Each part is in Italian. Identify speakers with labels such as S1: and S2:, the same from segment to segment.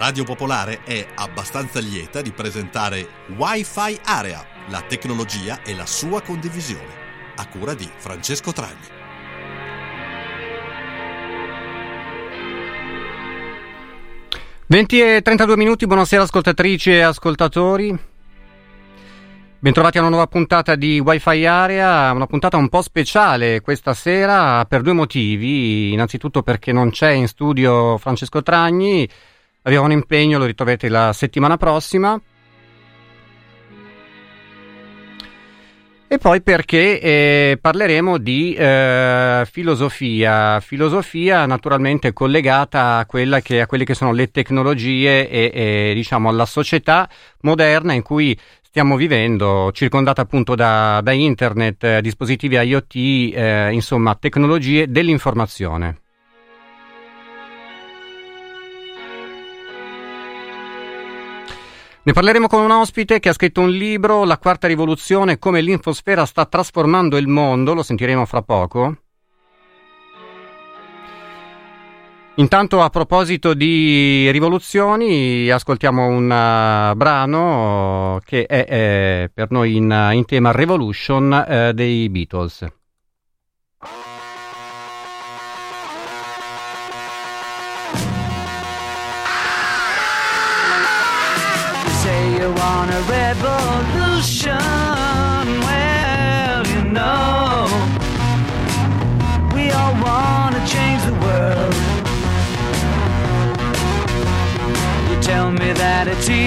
S1: Radio Popolare è abbastanza lieta di presentare Wi-Fi Area, la tecnologia e la sua condivisione, a cura di Francesco Tragni.
S2: Venti e 32 minuti, buonasera ascoltatrici e ascoltatori. Bentrovati a una nuova puntata di Wi-Fi Area, una puntata un po' speciale questa sera per due motivi. Innanzitutto perché non c'è in studio Francesco Tragni, Abbiamo un impegno, lo ritroverete la settimana prossima. E poi perché eh, parleremo di eh, filosofia, filosofia naturalmente collegata a, che, a, quelle che sono le tecnologie e, e diciamo alla società moderna in cui stiamo vivendo, circondata appunto da, da internet, eh, dispositivi IoT, eh, insomma tecnologie dell'informazione. Ne parleremo con un ospite che ha scritto un libro, La quarta rivoluzione, come l'infosfera sta trasformando il mondo, lo sentiremo fra poco. Intanto a proposito di rivoluzioni, ascoltiamo un uh, brano che è, è, per noi in, in tema Revolution uh, dei Beatles.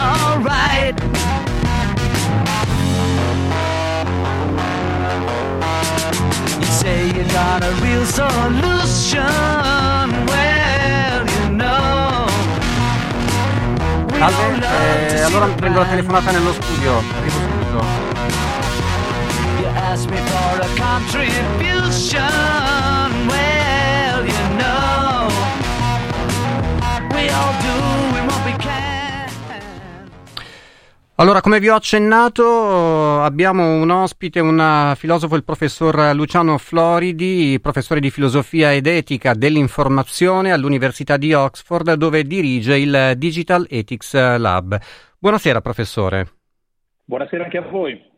S2: Alright. You say you got a real solution. Well, you know. Salve, eh, allora prendo la telefonata nello studio, arrivo subito. You ask me for a contribution, allora, come vi ho accennato, abbiamo un ospite, un filosofo, il professor Luciano Floridi, professore di filosofia ed etica dell'informazione all'Università di Oxford, dove dirige il Digital Ethics Lab. Buonasera, professore.
S3: Buonasera anche a voi.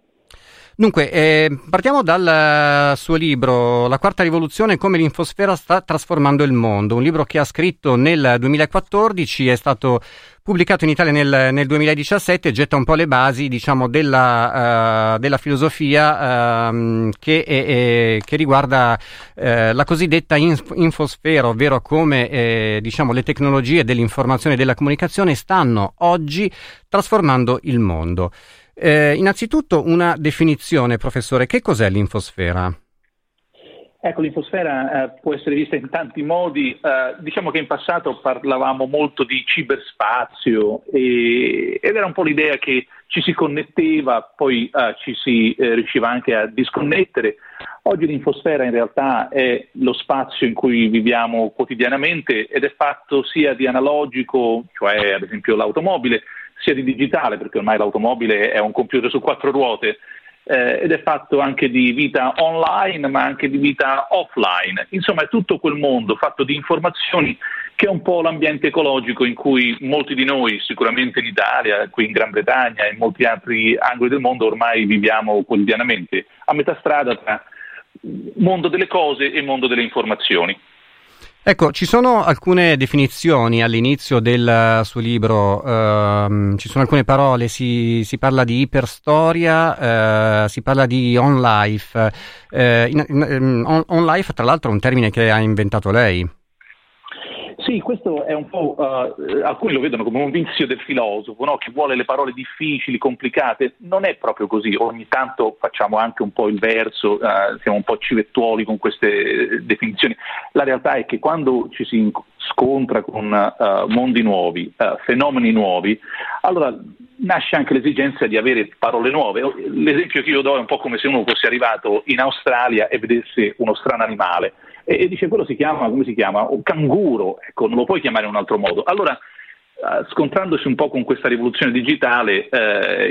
S2: Dunque, eh, partiamo dal suo libro La quarta rivoluzione, come l'infosfera sta trasformando il mondo, un libro che ha scritto nel 2014, è stato pubblicato in Italia nel, nel 2017, getta un po' le basi diciamo, della, uh, della, filosofia uh, che, è, è, che, riguarda uh, la cosiddetta inf- infosfera, ovvero come eh, diciamo, le tecnologie dell'informazione e della comunicazione stanno oggi trasformando il mondo. Eh, innanzitutto una definizione, professore, che cos'è l'infosfera?
S3: Ecco, l'infosfera eh, può essere vista in tanti modi. Eh, diciamo che in passato parlavamo molto di ciberspazio e, ed era un po' l'idea che ci si connetteva, poi eh, ci si eh, riusciva anche a disconnettere. Oggi l'infosfera in realtà è lo spazio in cui viviamo quotidianamente ed è fatto sia di analogico, cioè ad esempio l'automobile, sia di digitale, perché ormai l'automobile è un computer su quattro ruote, eh, ed è fatto anche di vita online ma anche di vita offline. Insomma è tutto quel mondo fatto di informazioni che è un po' l'ambiente ecologico in cui molti di noi, sicuramente in Italia, qui in Gran Bretagna e in molti altri angoli del mondo ormai viviamo quotidianamente, a metà strada tra mondo delle cose e mondo delle informazioni.
S2: Ecco, ci sono alcune definizioni all'inizio del suo libro, ehm, ci sono alcune parole, si, si parla di iperstoria, eh, si parla di on life. Eh, in, in, on, on life, tra l'altro, è un termine che ha inventato lei.
S3: Sì, questo è un po', uh, alcuni lo vedono come un vizio del filosofo, no? che vuole le parole difficili, complicate, non è proprio così, ogni tanto facciamo anche un po' il verso, uh, siamo un po' civettuoli con queste definizioni, la realtà è che quando ci si scontra con uh, mondi nuovi, fenomeni nuovi, allora nasce anche l'esigenza di avere parole nuove. L'esempio che io do è un po' come se uno fosse arrivato in Australia e vedesse uno strano animale e, e dice quello si chiama, come si chiama? Un canguro, ecco, non lo puoi chiamare in un altro modo. Allora, uh, scontrandosi un po' con questa rivoluzione digitale,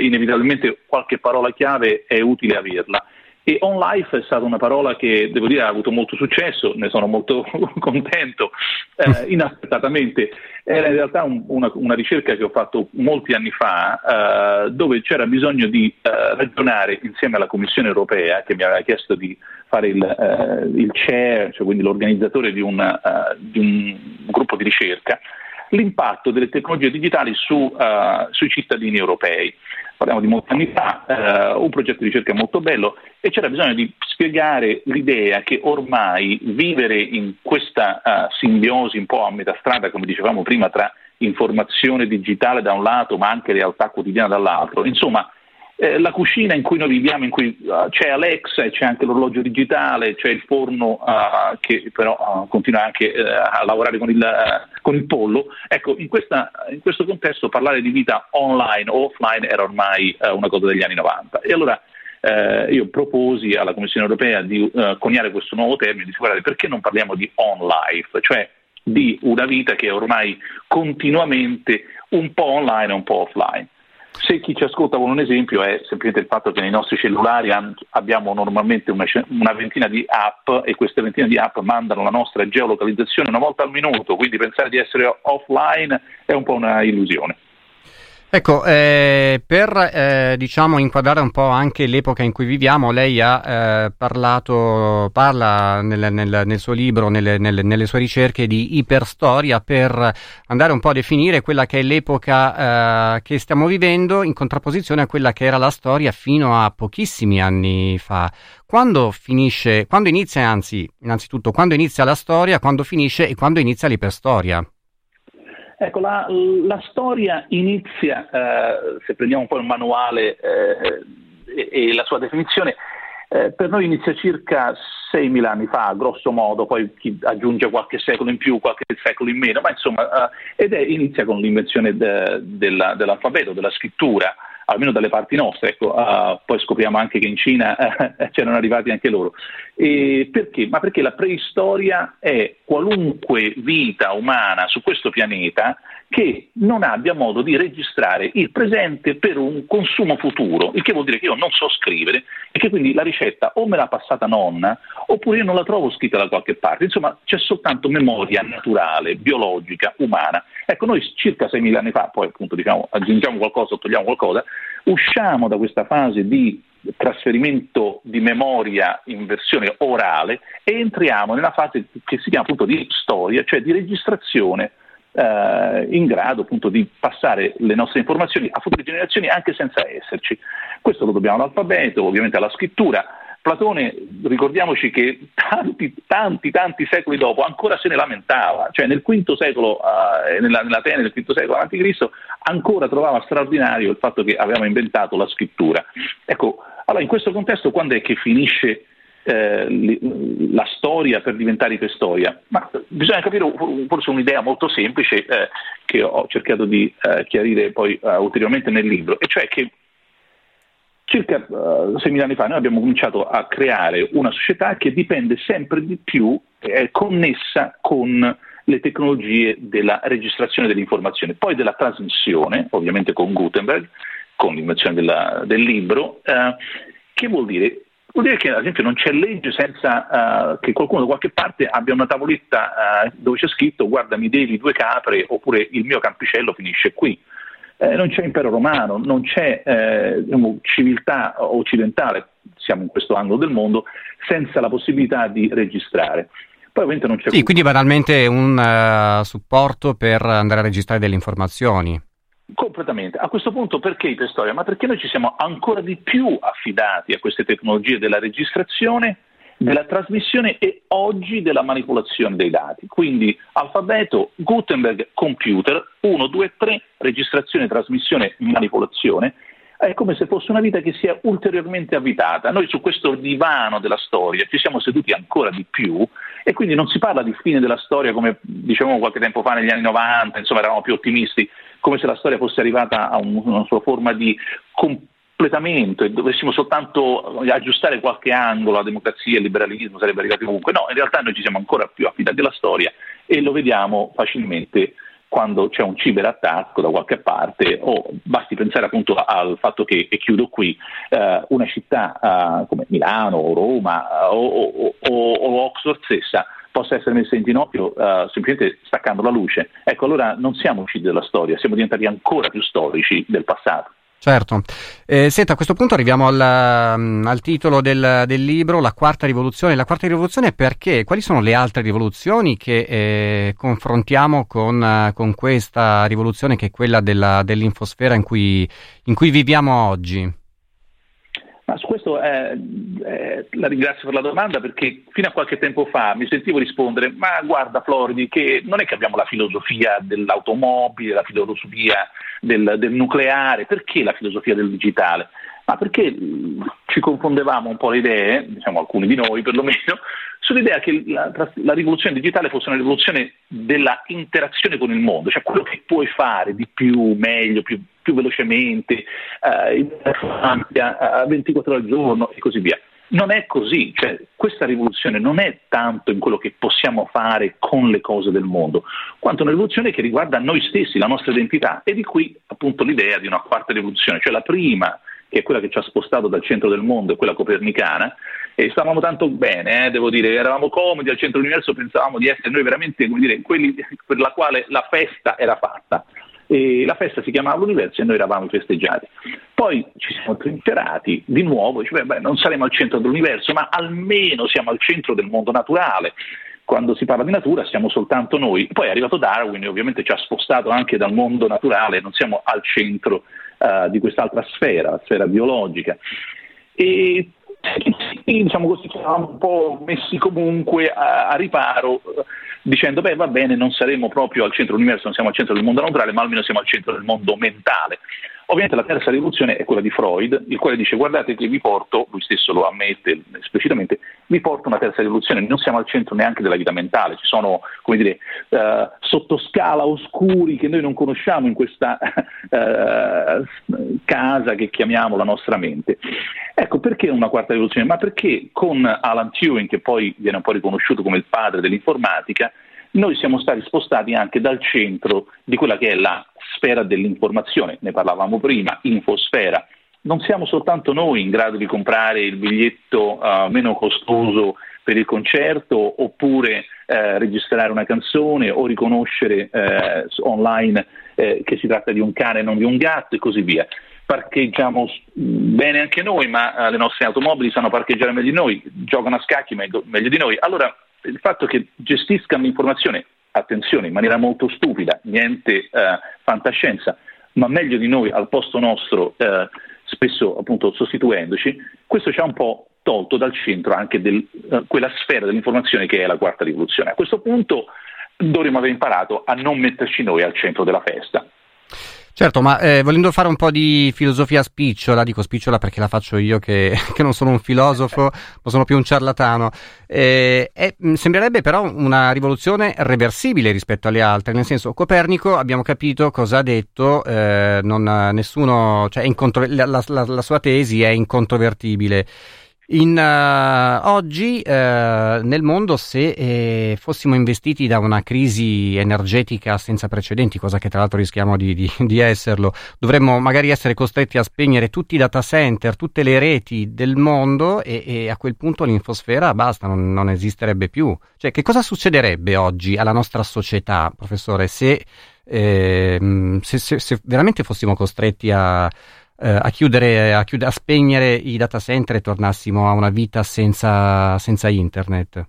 S3: inevitabilmente qualche parola chiave è utile averla. E on life è stata una parola che devo dire ha avuto molto successo, ne sono molto contento, eh, inaspettatamente. Era in realtà un, una, una, ricerca che ho fatto molti anni fa, eh, dove c'era bisogno di eh, ragionare insieme alla Commissione europea, che mi aveva chiesto di fare il, eh, il chair, cioè quindi l'organizzatore di, una, eh, di un gruppo di ricerca, l'impatto delle tecnologie digitali su, uh, sui cittadini europei. Parliamo di molti anni fa, uh, un progetto di ricerca molto bello e c'era bisogno di spiegare l'idea che ormai vivere in questa uh, simbiosi un po' a metà strada, come dicevamo prima, tra informazione digitale da un lato ma anche realtà quotidiana dall'altro, insomma eh, la cucina in cui noi viviamo, in cui uh, c'è Alexa e c'è anche l'orologio digitale, c'è il forno uh, che però uh, continua anche a lavorare con il, con il pollo, ecco, in, questa, in, questo contesto parlare di vita online o offline era ormai una cosa degli anni 90. E allora io proposi alla Commissione europea di coniare questo nuovo termine, di guardare perché non parliamo di on life, cioè di una vita che è ormai continuamente un po' online e un po' offline. Se chi ci ascolta vuole un esempio è semplicemente il fatto che nei nostri cellulari abbiamo normalmente una, una, ventina di app e queste ventina di app mandano la nostra geolocalizzazione una volta al minuto, quindi pensare di essere offline è un po' una illusione.
S2: Ecco, eh, per eh, diciamo inquadrare un po' anche l'epoca in cui viviamo, lei ha eh, parlato, parla nel, nel, nel suo libro, nelle, nelle, nelle, sue ricerche di iperstoria per andare un po' a definire quella che è l'epoca eh, che stiamo vivendo in contrapposizione a quella che era la storia fino a pochissimi anni fa. Quando finisce, quando inizia, anzi, innanzitutto, quando inizia la storia, quando finisce e quando inizia l'iperstoria?
S3: Ecco, la, la storia inizia, eh, se prendiamo un po' il manuale eh, e, e, la sua definizione, eh, per noi inizia circa 6.000 anni fa, grosso modo, poi chi aggiunge qualche secolo in più, qualche secolo in meno, ma insomma, eh, ed è, inizia con l'invenzione de, della, dell'alfabeto, della scrittura almeno dalle parti nostre, ecco, uh, poi scopriamo anche che in Cina uh, c'erano arrivati anche loro. E perché? Ma perché la preistoria è qualunque vita umana su questo pianeta che non abbia modo di registrare il presente per un consumo futuro, il che vuol dire che io non so scrivere e che quindi la ricetta o me l'ha passata nonna oppure io non la trovo scritta da qualche parte. Insomma, c'è soltanto memoria naturale, biologica, umana. Ecco, noi circa 6.000 anni fa, poi appunto diciamo, aggiungiamo qualcosa, togliamo qualcosa, usciamo da questa fase di trasferimento di memoria in versione orale e entriamo nella fase che si chiama appunto di storia, cioè di registrazione eh, in grado appunto di passare le nostre informazioni a future generazioni anche senza esserci. Questo lo dobbiamo all'alfabeto, ovviamente alla scrittura. Platone, ricordiamoci che tanti, tanti, tanti secoli dopo ancora se ne lamentava, cioè nel V secolo, eh, nella, nell'Atene del V secolo a.C., ancora trovava straordinario il fatto che avevamo inventato la scrittura. Ecco, allora in questo contesto quando è che finisce eh, la storia per diventare iperstoria, ma bisogna capire forse un'idea molto semplice eh, che ho cercato di eh, chiarire poi eh, ulteriormente nel libro, e cioè che circa uh, 6.000 anni fa noi abbiamo cominciato a creare una società che dipende sempre di più, è connessa con le tecnologie della registrazione dell'informazione, poi della trasmissione, ovviamente con Gutenberg, con l'invenzione della, del libro, uh, che vuol dire Vuol dire che ad esempio non c'è legge senza uh, che qualcuno da qualche parte abbia una tavoletta uh, dove c'è scritto guarda mi devi due capre oppure il mio campicello finisce qui. Eh, non c'è impero romano, non c'è eh, diciamo, civiltà occidentale, siamo in questo angolo del mondo, senza la possibilità di registrare.
S2: Poi ovviamente non c'è... Sì, quindi banalmente un uh, supporto per andare a registrare delle informazioni.
S3: Completamente. A questo punto perché iperstoria? Ma perché noi ci siamo ancora di più affidati a queste tecnologie della registrazione, della trasmissione e oggi della manipolazione dei dati. Quindi alfabeto, Gutenberg, computer, 1, 2, 3, registrazione, trasmissione, manipolazione. È come se fosse una vita che si è ulteriormente avvitata. Noi su questo divano della storia ci siamo seduti ancora di più E quindi non si parla di fine della storia come dicevamo qualche tempo fa negli anni 90, insomma eravamo più ottimisti, come se la storia fosse arrivata a un, una sua forma di completamento e dovessimo soltanto aggiustare qualche angolo, la democrazia, il liberalismo sarebbe arrivati ovunque. No, in realtà noi ci siamo ancora più affidati alla storia e lo vediamo facilmente quando c'è un ciberattacco da qualche parte o basti pensare appunto al fatto che, e chiudo qui, eh, una città eh, come Milano o Roma eh, o, o, o, o Oxford stessa possa essere messa in ginocchio uh, semplicemente staccando la luce. Ecco, allora non siamo usciti dalla storia, siamo diventati ancora più storici del passato.
S2: Certo. Eh, senta, a questo punto arriviamo al, mm, al titolo del, del, libro, La quarta rivoluzione. La quarta rivoluzione perché? Quali sono le altre rivoluzioni che eh, confrontiamo con, uh, con, questa rivoluzione che è quella della, dell'infosfera in cui, in cui viviamo oggi?
S3: Ma su questo eh, eh, la ringrazio per la domanda perché fino a qualche tempo fa mi sentivo rispondere ma guarda Floridi che non è che abbiamo la filosofia dell'automobile, la filosofia del, del nucleare, perché la filosofia del digitale? Ma perché ci confondevamo un po' le idee, diciamo alcuni di noi perlomeno, sull'idea che la, la, rivoluzione digitale fosse una rivoluzione della interazione con il mondo, cioè quello che puoi fare di più, meglio, più, più velocemente, eh, in ampia, 24 ore al giorno e così via. Non è così, cioè, questa rivoluzione non è tanto in quello che possiamo fare con le cose del mondo, quanto una rivoluzione che riguarda noi stessi, la nostra identità e di qui appunto l'idea di una quarta rivoluzione, cioè la prima che è quella che ci ha spostato dal centro del mondo, è quella copernicana, e stavamo tanto bene, eh, devo dire, eravamo comodi al centro dell'universo, pensavamo di essere noi veramente dire, quelli per la quale la festa era fatta. E la festa si chiamava Universo e noi eravamo festeggiati. Poi ci siamo trincerati di nuovo, cioè, beh, non saremo al centro dell'universo, ma almeno siamo al centro del mondo naturale. Quando si parla di natura siamo soltanto noi. Poi è arrivato Darwin e ovviamente ci ha spostato anche dal mondo naturale, non siamo al centro uh, di quest'altra sfera, la sfera biologica. E diciamo così, eravamo un po' messi comunque a, a riparo dicendo beh va bene non saremo proprio al centro dell'universo, non siamo al centro del mondo naturale, ma almeno siamo al centro del mondo mentale. Ovviamente la terza rivoluzione è quella di Freud, il quale dice guardate che vi porto, lui stesso lo ammette esplicitamente, vi porto una terza rivoluzione, non siamo al centro neanche della vita mentale, ci sono come dire, uh, sottoscala oscuri che noi non conosciamo in questa uh, casa che chiamiamo la nostra mente. Ecco, perché una quarta rivoluzione? Ma perché con Alan Turing, che poi viene un po' riconosciuto come il padre dell'informatica, noi siamo stati spostati anche dal centro di quella che è la sfera dell'informazione, ne parlavamo prima, infosfera. Non siamo soltanto noi in grado di comprare il biglietto uh, meno costoso per il concerto oppure eh, registrare una canzone o riconoscere eh, online eh, che si tratta di un cane e non di un gatto e così via. Parcheggiamo bene anche noi, ma eh, le nostre automobili sanno parcheggiare meglio di noi, giocano a scacchi meglio, meglio di noi. Allora il fatto che gestiscano l'informazione, attenzione, in maniera molto stupida, niente eh, fantascienza, ma meglio di noi al posto nostro, eh, spesso appunto sostituendoci, questo ci ha un po' tolto dal centro anche di eh, quella sfera dell'informazione che è la quarta rivoluzione. A questo punto dovremmo aver imparato a non metterci noi al centro della festa.
S2: Certo, ma eh, volendo fare un po' di filosofia spicciola, dico spicciola perché la faccio io che, che non sono un filosofo, ma sono più un ciarlatano, eh, mm, sembrerebbe però una rivoluzione reversibile rispetto alle altre, nel senso Copernico abbiamo capito cosa ha detto, eh, non, nessuno, cioè incontro, la, la, la sua tesi è incontrovertibile. In, uh, oggi uh, nel mondo se eh, fossimo investiti da una crisi energetica senza precedenti, cosa che tra l'altro rischiamo di, di, di, esserlo, dovremmo magari essere costretti a spegnere tutti i data center, tutte le reti del mondo e, e a quel punto l'infosfera basta, non, non, esisterebbe più. Cioè che cosa succederebbe oggi alla nostra società, professore, se, eh, se, se, se veramente fossimo costretti a a, chiudere, a, chiudere, a spegnere i data center e tornassimo a una vita senza, senza internet?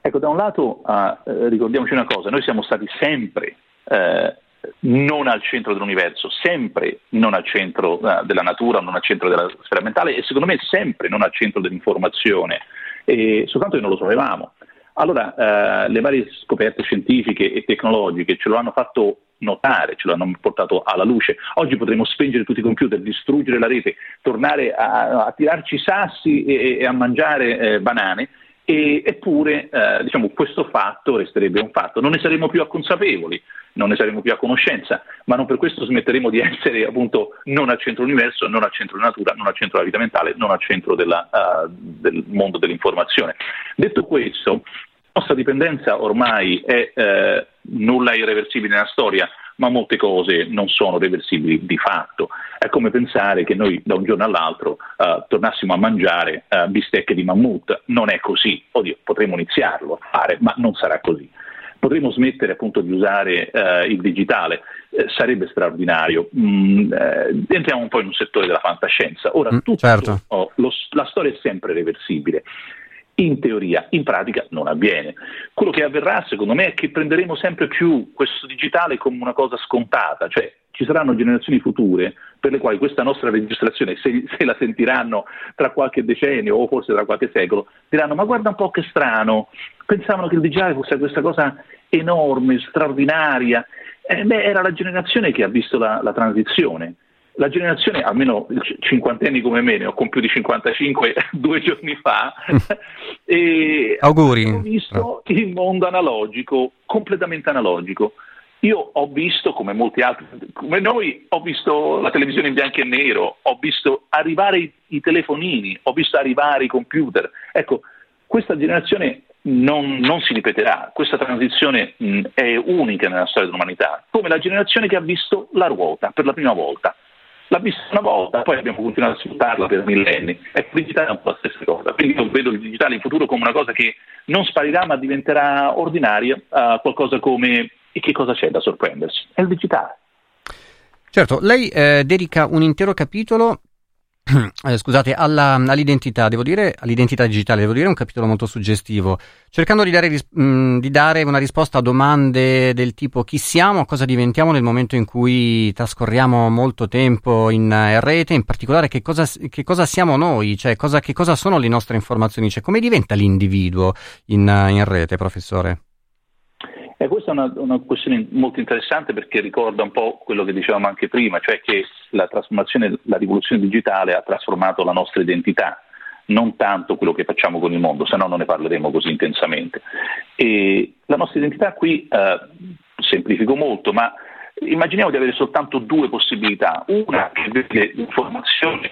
S3: Ecco, da un lato uh, ricordiamoci una cosa, noi siamo stati sempre eh, non al centro dell'universo, sempre non al centro uh, della natura, non al centro della sfera mentale e secondo me sempre non al centro dell'informazione, e soltanto che non lo sapevamo. Allora, uh, le varie scoperte scientifiche e tecnologiche ce lo hanno fatto notare, ce l'hanno portato alla luce. Oggi potremo spengere tutti i computer, distruggere la rete, tornare a, a tirarci sassi e, e a mangiare eh, banane E, eppure eh, diciamo, questo fatto resterebbe un fatto, non ne saremmo più consapevoli, non ne saremo più a conoscenza, ma non per questo smetteremo di essere appunto non al centro dell'universo, non al centro della natura, non al centro della vita mentale, non al centro della, uh, del mondo dell'informazione. Detto questo, la nostra dipendenza ormai è eh, nulla irreversibile nella storia, ma molte cose non sono reversibili di fatto. È come pensare che noi da un giorno all'altro uh, tornassimo a mangiare uh, bistecche di mammut. Non è così. Oddio, potremmo iniziarlo a fare, ma non sarà così potremmo smettere appunto di usare eh, il digitale, eh, sarebbe straordinario. Mm, eh, entriamo un po' in un settore della fantascienza. Ora, mm, tutto, certo. oh, lo, la storia è sempre reversibile. In teoria, in pratica non avviene. Quello che avverrà, secondo me, è che prenderemo sempre più questo digitale come una cosa scontata, cioè ci saranno generazioni future per le quali questa nostra registrazione, se, se, la sentiranno tra qualche decennio o forse tra qualche secolo, diranno ma guarda un po' che strano, pensavano che il digitale fosse questa cosa enorme, straordinaria. Eh, beh, era la generazione che ha visto la, la transizione. La generazione, almeno cinquantenni come me, ne ho compiuti 55 due giorni fa, e
S2: Auguri.
S3: ho visto il mondo analogico, completamente analogico. Io ho visto, come molti altri, come noi, ho visto la televisione in bianco e nero, ho visto arrivare i, i telefonini, ho visto arrivare i computer. Ecco, questa generazione non, non, si ripeterà. Questa transizione mh, è unica nella storia dell'umanità, come la generazione che ha visto la ruota per la prima volta. L'ha vista una volta, poi abbiamo continuato a sfruttarla per millenni. Ecco, il digitale è un po' la stessa cosa. Quindi io vedo il digitale in futuro come una cosa che non sparirà ma diventerà ordinaria, uh, qualcosa come e che cosa c'è da sorprendersi? È il digitale.
S2: Certo, lei eh, dedica un intero capitolo eh, scusate, alla, all'identità, devo dire, all'identità digitale, devo dire, è un capitolo molto suggestivo, cercando di dare, mh, mm, di dare, una risposta a domande del tipo chi siamo, cosa diventiamo nel momento in cui trascorriamo molto tempo in, eh, rete, in particolare che cosa, che cosa siamo noi, cioè cosa, che cosa sono le nostre informazioni, cioè come diventa l'individuo in, in rete, professore?
S3: Eh, questa è una, una, questione molto interessante perché ricorda un po' quello che dicevamo anche prima, cioè che la la rivoluzione digitale ha trasformato la nostra identità, non tanto quello che facciamo con il mondo, se no non ne parleremo così intensamente. E la nostra identità qui, eh, semplifico molto, ma immaginiamo di avere soltanto due possibilità. Una che vede l'informazione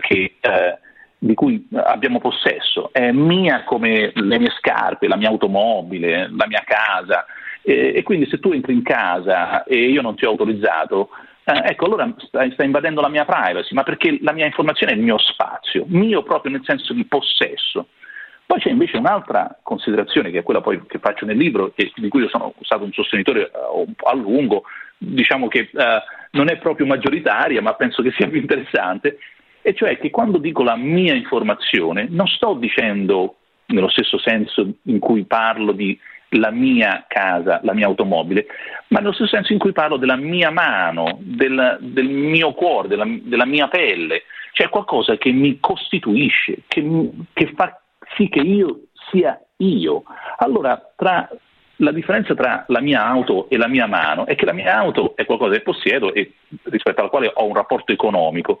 S3: che eh, di cui abbiamo possesso, è mia come le mie scarpe, la mia automobile, la mia casa. E, e quindi se tu entri in casa e io non ti ho autorizzato, eh, ecco allora stai, stai, invadendo la mia privacy, ma perché la mia informazione è il mio spazio, mio proprio nel senso di possesso. Poi c'è invece un'altra considerazione che è quella che faccio nel libro e di cui io sono stato un sostenitore po' a lungo, diciamo che uh, non è proprio maggioritaria, ma penso che sia più interessante, e cioè che quando dico la mia informazione non sto dicendo nello stesso senso in cui parlo di la mia casa, la mia automobile, ma nello stesso senso in cui parlo della mia mano, del, del mio cuore, della, della, mia pelle, cioè qualcosa che mi costituisce, che, che fa sì che io sia io. Allora, tra la differenza tra la mia auto e la mia mano è che la mia auto è qualcosa che possiedo e rispetto alla quale ho un rapporto economico.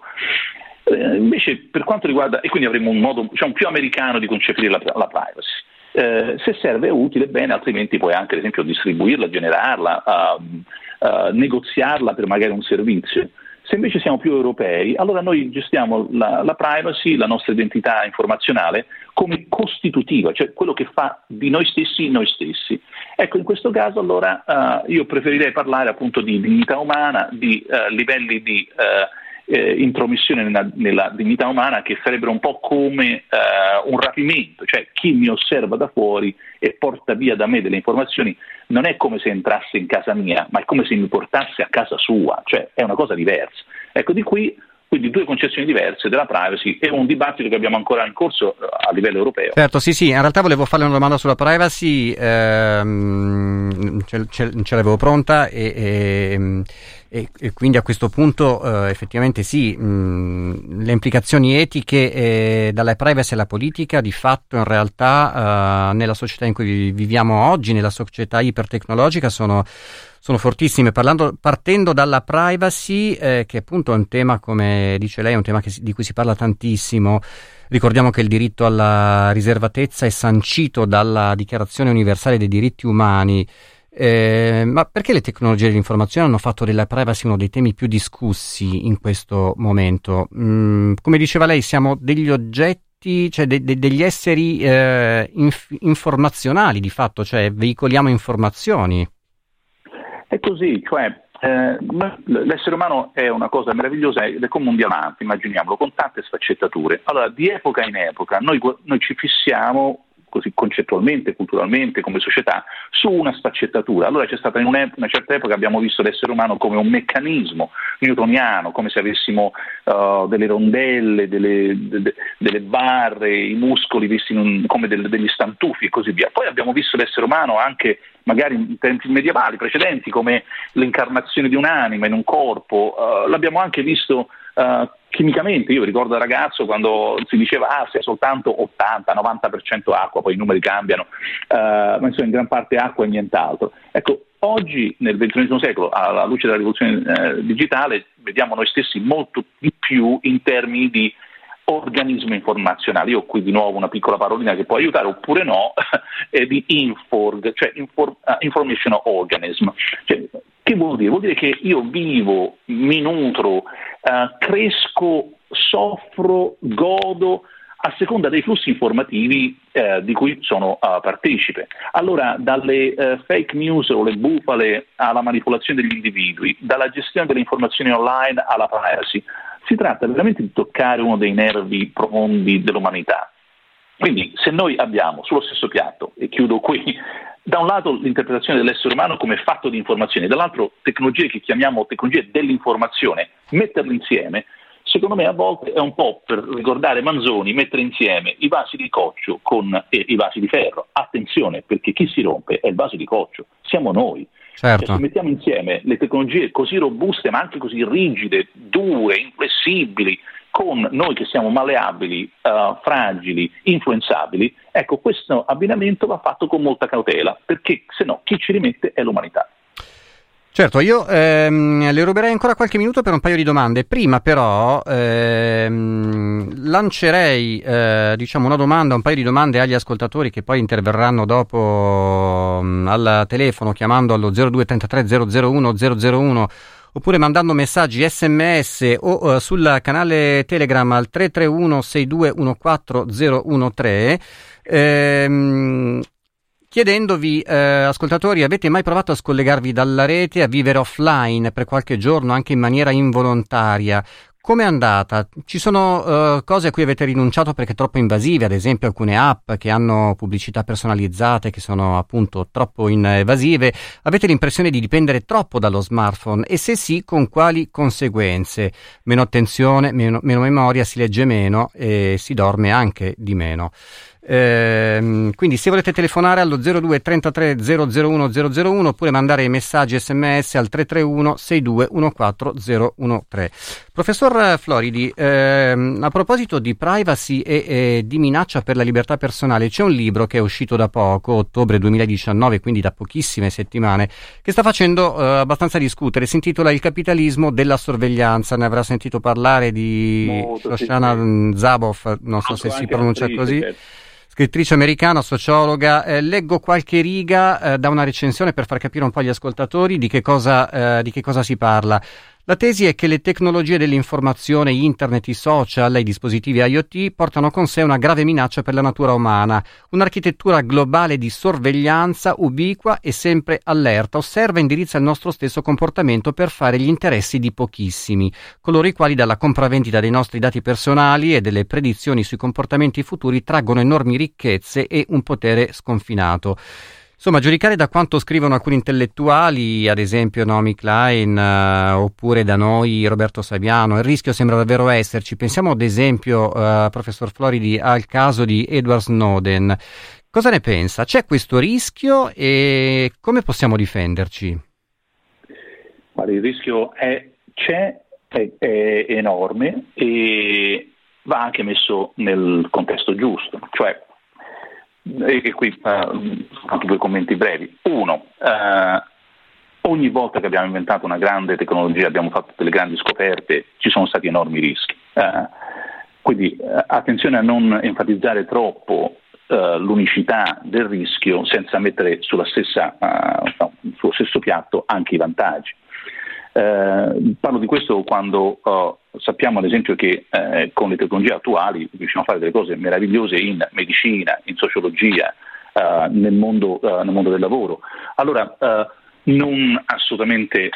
S3: Eh, invece per quanto riguarda, e quindi avremo un modo diciamo, più americano di concepire la, la privacy. Eh, se serve è utile, bene, altrimenti puoi anche ad esempio distribuirla, generarla, uh, uh, negoziarla per magari un servizio. Se invece siamo più europei, allora noi gestiamo la, la, privacy, la nostra identità informazionale come costitutiva, cioè quello che fa di noi stessi noi stessi. Ecco, in questo caso allora uh, io preferirei parlare appunto di dignità umana, di livelli di eh, intromissione nella, nella, dignità umana che sarebbero un po' come eh, un rapimento, cioè chi mi osserva da fuori e porta via da me delle informazioni non è come se entrasse in casa mia, ma è come se mi portasse a casa sua, cioè è una cosa diversa. Ecco, di qui quindi due concezioni diverse della privacy e un dibattito che abbiamo ancora in corso eh, a livello europeo.
S2: Certo, sì, sì, in realtà volevo fare una domanda sulla privacy, ehm, ce, ce, ce, l'avevo pronta e, e, e, e, quindi a questo punto eh, effettivamente sì, mh, le implicazioni etiche eh, dalla privacy alla politica di fatto in realtà eh, nella società in cui viviamo oggi, nella società ipertecnologica sono sono fortissime, Parlando, partendo dalla privacy, eh, che appunto è un tema, come dice lei, è un tema che, di cui si parla tantissimo. Ricordiamo che il diritto alla riservatezza è sancito dalla Dichiarazione universale dei diritti umani. Eh, ma perché le tecnologie dell'informazione hanno fatto della privacy uno dei temi più discussi in questo momento? Mm, come diceva lei, siamo degli oggetti, cioè de- de- degli esseri eh, inf- informazionali di fatto, cioè veicoliamo informazioni.
S3: È così, cioè eh, l'essere umano è una cosa meravigliosa è come un diamante, immaginiamolo, con tante sfaccettature. Allora, di epoca in epoca, noi, noi ci fissiamo così concettualmente, culturalmente, come società, su una sfaccettatura. Allora c'è stata in una certa epoca, abbiamo visto l'essere umano come un meccanismo newtoniano, come se avessimo uh, delle rondelle, delle, de, delle, barre, i muscoli visti un, come del, degli stantufi e così via. Poi abbiamo visto l'essere umano anche magari in tempi medievali precedenti come l'incarnazione di un'anima in un corpo, uh, l'abbiamo anche visto uh, chimicamente, io ricordo da ragazzo quando si diceva ah sei soltanto 80-90% acqua, poi i numeri cambiano, uh, ma insomma in gran parte acqua e nient'altro. Ecco, oggi nel XXI secolo, alla luce della rivoluzione eh, digitale, vediamo noi stessi molto di più in termini di organismo informazionale. Io ho qui di nuovo una piccola parolina che può aiutare oppure no, è di Inforg, cioè inform, uh, Information Organism. Cioè, che vuol dire? Vuol dire che io vivo, mi nutro, uh, cresco, soffro, godo a seconda dei flussi informativi eh, di cui sono uh, partecipe. Allora, dalle uh, fake news o le bufale alla manipolazione degli individui, dalla gestione delle informazioni online alla privacy, si tratta veramente di toccare uno dei nervi profondi dell'umanità. Quindi se noi abbiamo sullo stesso piatto, e chiudo qui, da un lato l'interpretazione dell'essere umano come fatto di informazioni, dall'altro tecnologie che chiamiamo tecnologie dell'informazione, metterle insieme, secondo me a volte è un po' per ricordare Manzoni, mettere insieme i vasi di coccio con eh, i vasi di ferro. Attenzione, perché chi si rompe è il vaso di coccio, siamo noi.
S2: Certo.
S3: Cioè, se mettiamo insieme le tecnologie così robuste ma anche così rigide, dure, inflessibili, con noi che siamo malleabili, uh, fragili, influenzabili, ecco questo abbinamento va fatto con molta cautela, perché se no chi ci rimette è l'umanità.
S2: Certo, io ehm, le ruberei ancora qualche minuto per un paio di domande. Prima però ehm, lancerei eh, diciamo una domanda, un paio di domande agli ascoltatori che poi interverranno dopo um, al telefono chiamando allo 0233 001 001 oppure mandando messaggi sms o uh, sul canale Telegram al 331 6214013. Ehm, chiedendovi, eh, ascoltatori, avete mai provato a scollegarvi dalla rete, a vivere offline per qualche giorno, anche in maniera involontaria? Come è andata? Ci sono uh, cose a cui avete rinunciato perché troppo invasive, ad esempio alcune app che hanno pubblicità personalizzate che sono appunto troppo invasive. Avete l'impressione di dipendere troppo dallo smartphone e se sì, con quali conseguenze? Meno attenzione, meno, meno memoria, si legge meno e si dorme anche di meno. Eh, quindi se volete telefonare allo 02 33 001 001 oppure mandare messaggi sms al 331 62 14013. Professor Floridi, ehm, a proposito di privacy e, e, di minaccia per la libertà personale, c'è un libro che è uscito da poco, ottobre 2019, quindi da pochissime settimane, che sta facendo eh, abbastanza discutere. Si intitola Il capitalismo della sorveglianza. Ne avrà sentito parlare di Shoshana. Zaboff, non so se si pronuncia così. Certo scrittrice americana, sociologa. Eh, leggo qualche riga eh, da una recensione per far capire un po' agli ascoltatori di che cosa, eh, di che cosa si parla. La tesi è che le tecnologie dell'informazione, internet, i social e i dispositivi IoT portano con sé una grave minaccia per la natura umana, un'architettura globale di sorveglianza ubiqua e sempre allerta, osserva e indirizza il nostro stesso comportamento per fare gli interessi di pochissimi, coloro i quali dalla compravendita dei nostri dati personali e delle predizioni sui comportamenti futuri traggono enormi ricchezze e un potere sconfinato. Insomma, giudicare da quanto scrivono alcuni intellettuali, ad esempio Naomi Klein, uh, oppure da noi Roberto Saviano, il rischio sembra davvero esserci. Pensiamo ad esempio, uh, professor Floridi, al caso di Edward Snowden. Cosa ne pensa? C'è questo rischio e come possiamo difenderci?
S3: Guarda, il rischio è, c'è, è, è enorme e va anche messo nel contesto giusto. Cioè, e qui uh, anche due commenti brevi. Uno, uh, ogni volta che abbiamo inventato una grande tecnologia, abbiamo fatto delle grandi scoperte, ci sono stati enormi rischi. Eh, quindi eh, attenzione a non enfatizzare troppo l'unicità del rischio senza mettere stessa, uh, sullo stesso piatto anche i vantaggi. Parlo di questo quando uh, sappiamo ad esempio che eh, con le tecnologie attuali riusciamo a fare delle cose meravigliose in medicina, in sociologia, uh, nel, mondo, uh, nel, mondo, del lavoro. Allora, non assolutamente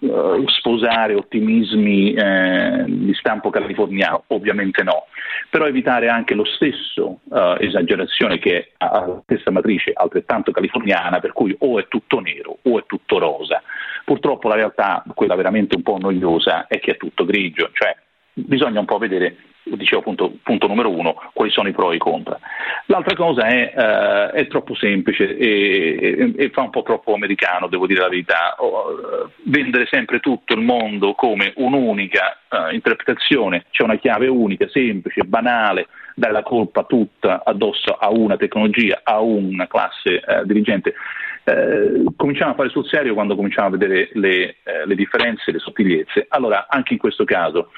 S3: uh, sposare ottimismi eh, di stampo californiano, ovviamente no, però evitare anche lo stesso uh, esagerazione che ha la stessa matrice altrettanto californiana, per cui o è tutto nero o è tutto rosa. Purtroppo la realtà, quella veramente un po' noiosa, è che è tutto grigio, cioè bisogna un po' vedere dicevo appunto, punto numero uno, quali sono i pro e i contro. L'altra cosa è, uh, è troppo semplice e, e, e, fa un po' troppo americano, devo dire la verità, uh, vendere sempre tutto il mondo come un'unica uh, interpretazione, c'è una chiave unica, semplice, banale, dare la colpa tutta addosso a una tecnologia, a una classe dirigente. cominciamo a fare sul serio quando cominciamo a vedere le, le differenze, le sottigliezze. Allora, anche in questo caso,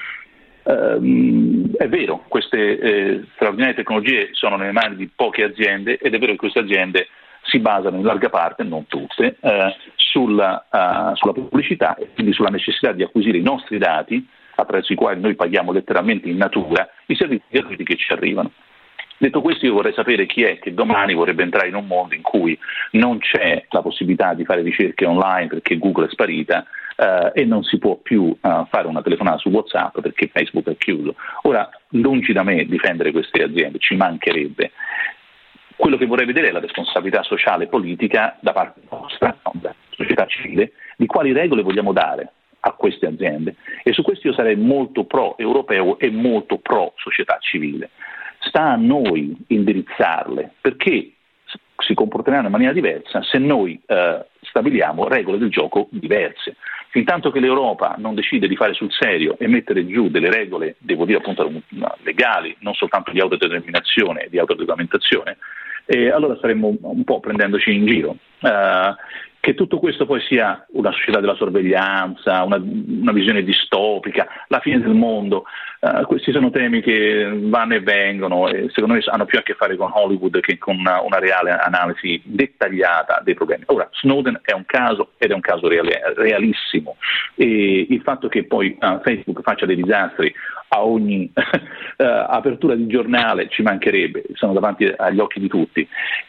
S3: Um, è vero, queste eh, straordinarie tecnologie sono nelle mani di poche aziende ed è vero che queste aziende si basano in larga parte, non tutte, eh, sulla, uh, sulla, pubblicità e quindi sulla necessità di acquisire i nostri dati attraverso i quali noi paghiamo letteralmente in natura i servizi gratuiti che ci arrivano. Detto questo io vorrei sapere chi è che domani vorrebbe entrare in un mondo in cui non c'è la possibilità di fare ricerche online perché Google è sparita eh, e non si può più eh, fare una telefonata su WhatsApp perché Facebook è chiuso. Ora, lungi da me difendere queste aziende, ci mancherebbe. Quello che vorrei vedere è la responsabilità sociale e politica da parte nostra, no, della società civile, di quali regole vogliamo dare a queste aziende e su questo io sarei molto pro europeo e molto pro società civile. Sta a noi indirizzarle perché si comporteranno in maniera diversa se noi eh, stabiliamo regole del gioco diverse. Fintanto che l'Europa non decide di fare sul serio e mettere giù delle regole, devo dire appunto legali, non soltanto di autodeterminazione e di autoregolamentazione, eh, allora staremmo un po' prendendoci in giro. Uh, che tutto questo poi sia una società della sorveglianza, una, una visione distopica, la fine del mondo, uh, questi sono temi che vanno e vengono e secondo me hanno più a che fare con Hollywood che con una, una reale analisi dettagliata dei problemi. Ora, Snowden è un caso ed è un caso reale, realissimo e il fatto che poi uh, Facebook faccia dei disastri a ogni uh, apertura di giornale ci mancherebbe, sono davanti agli occhi di tutti.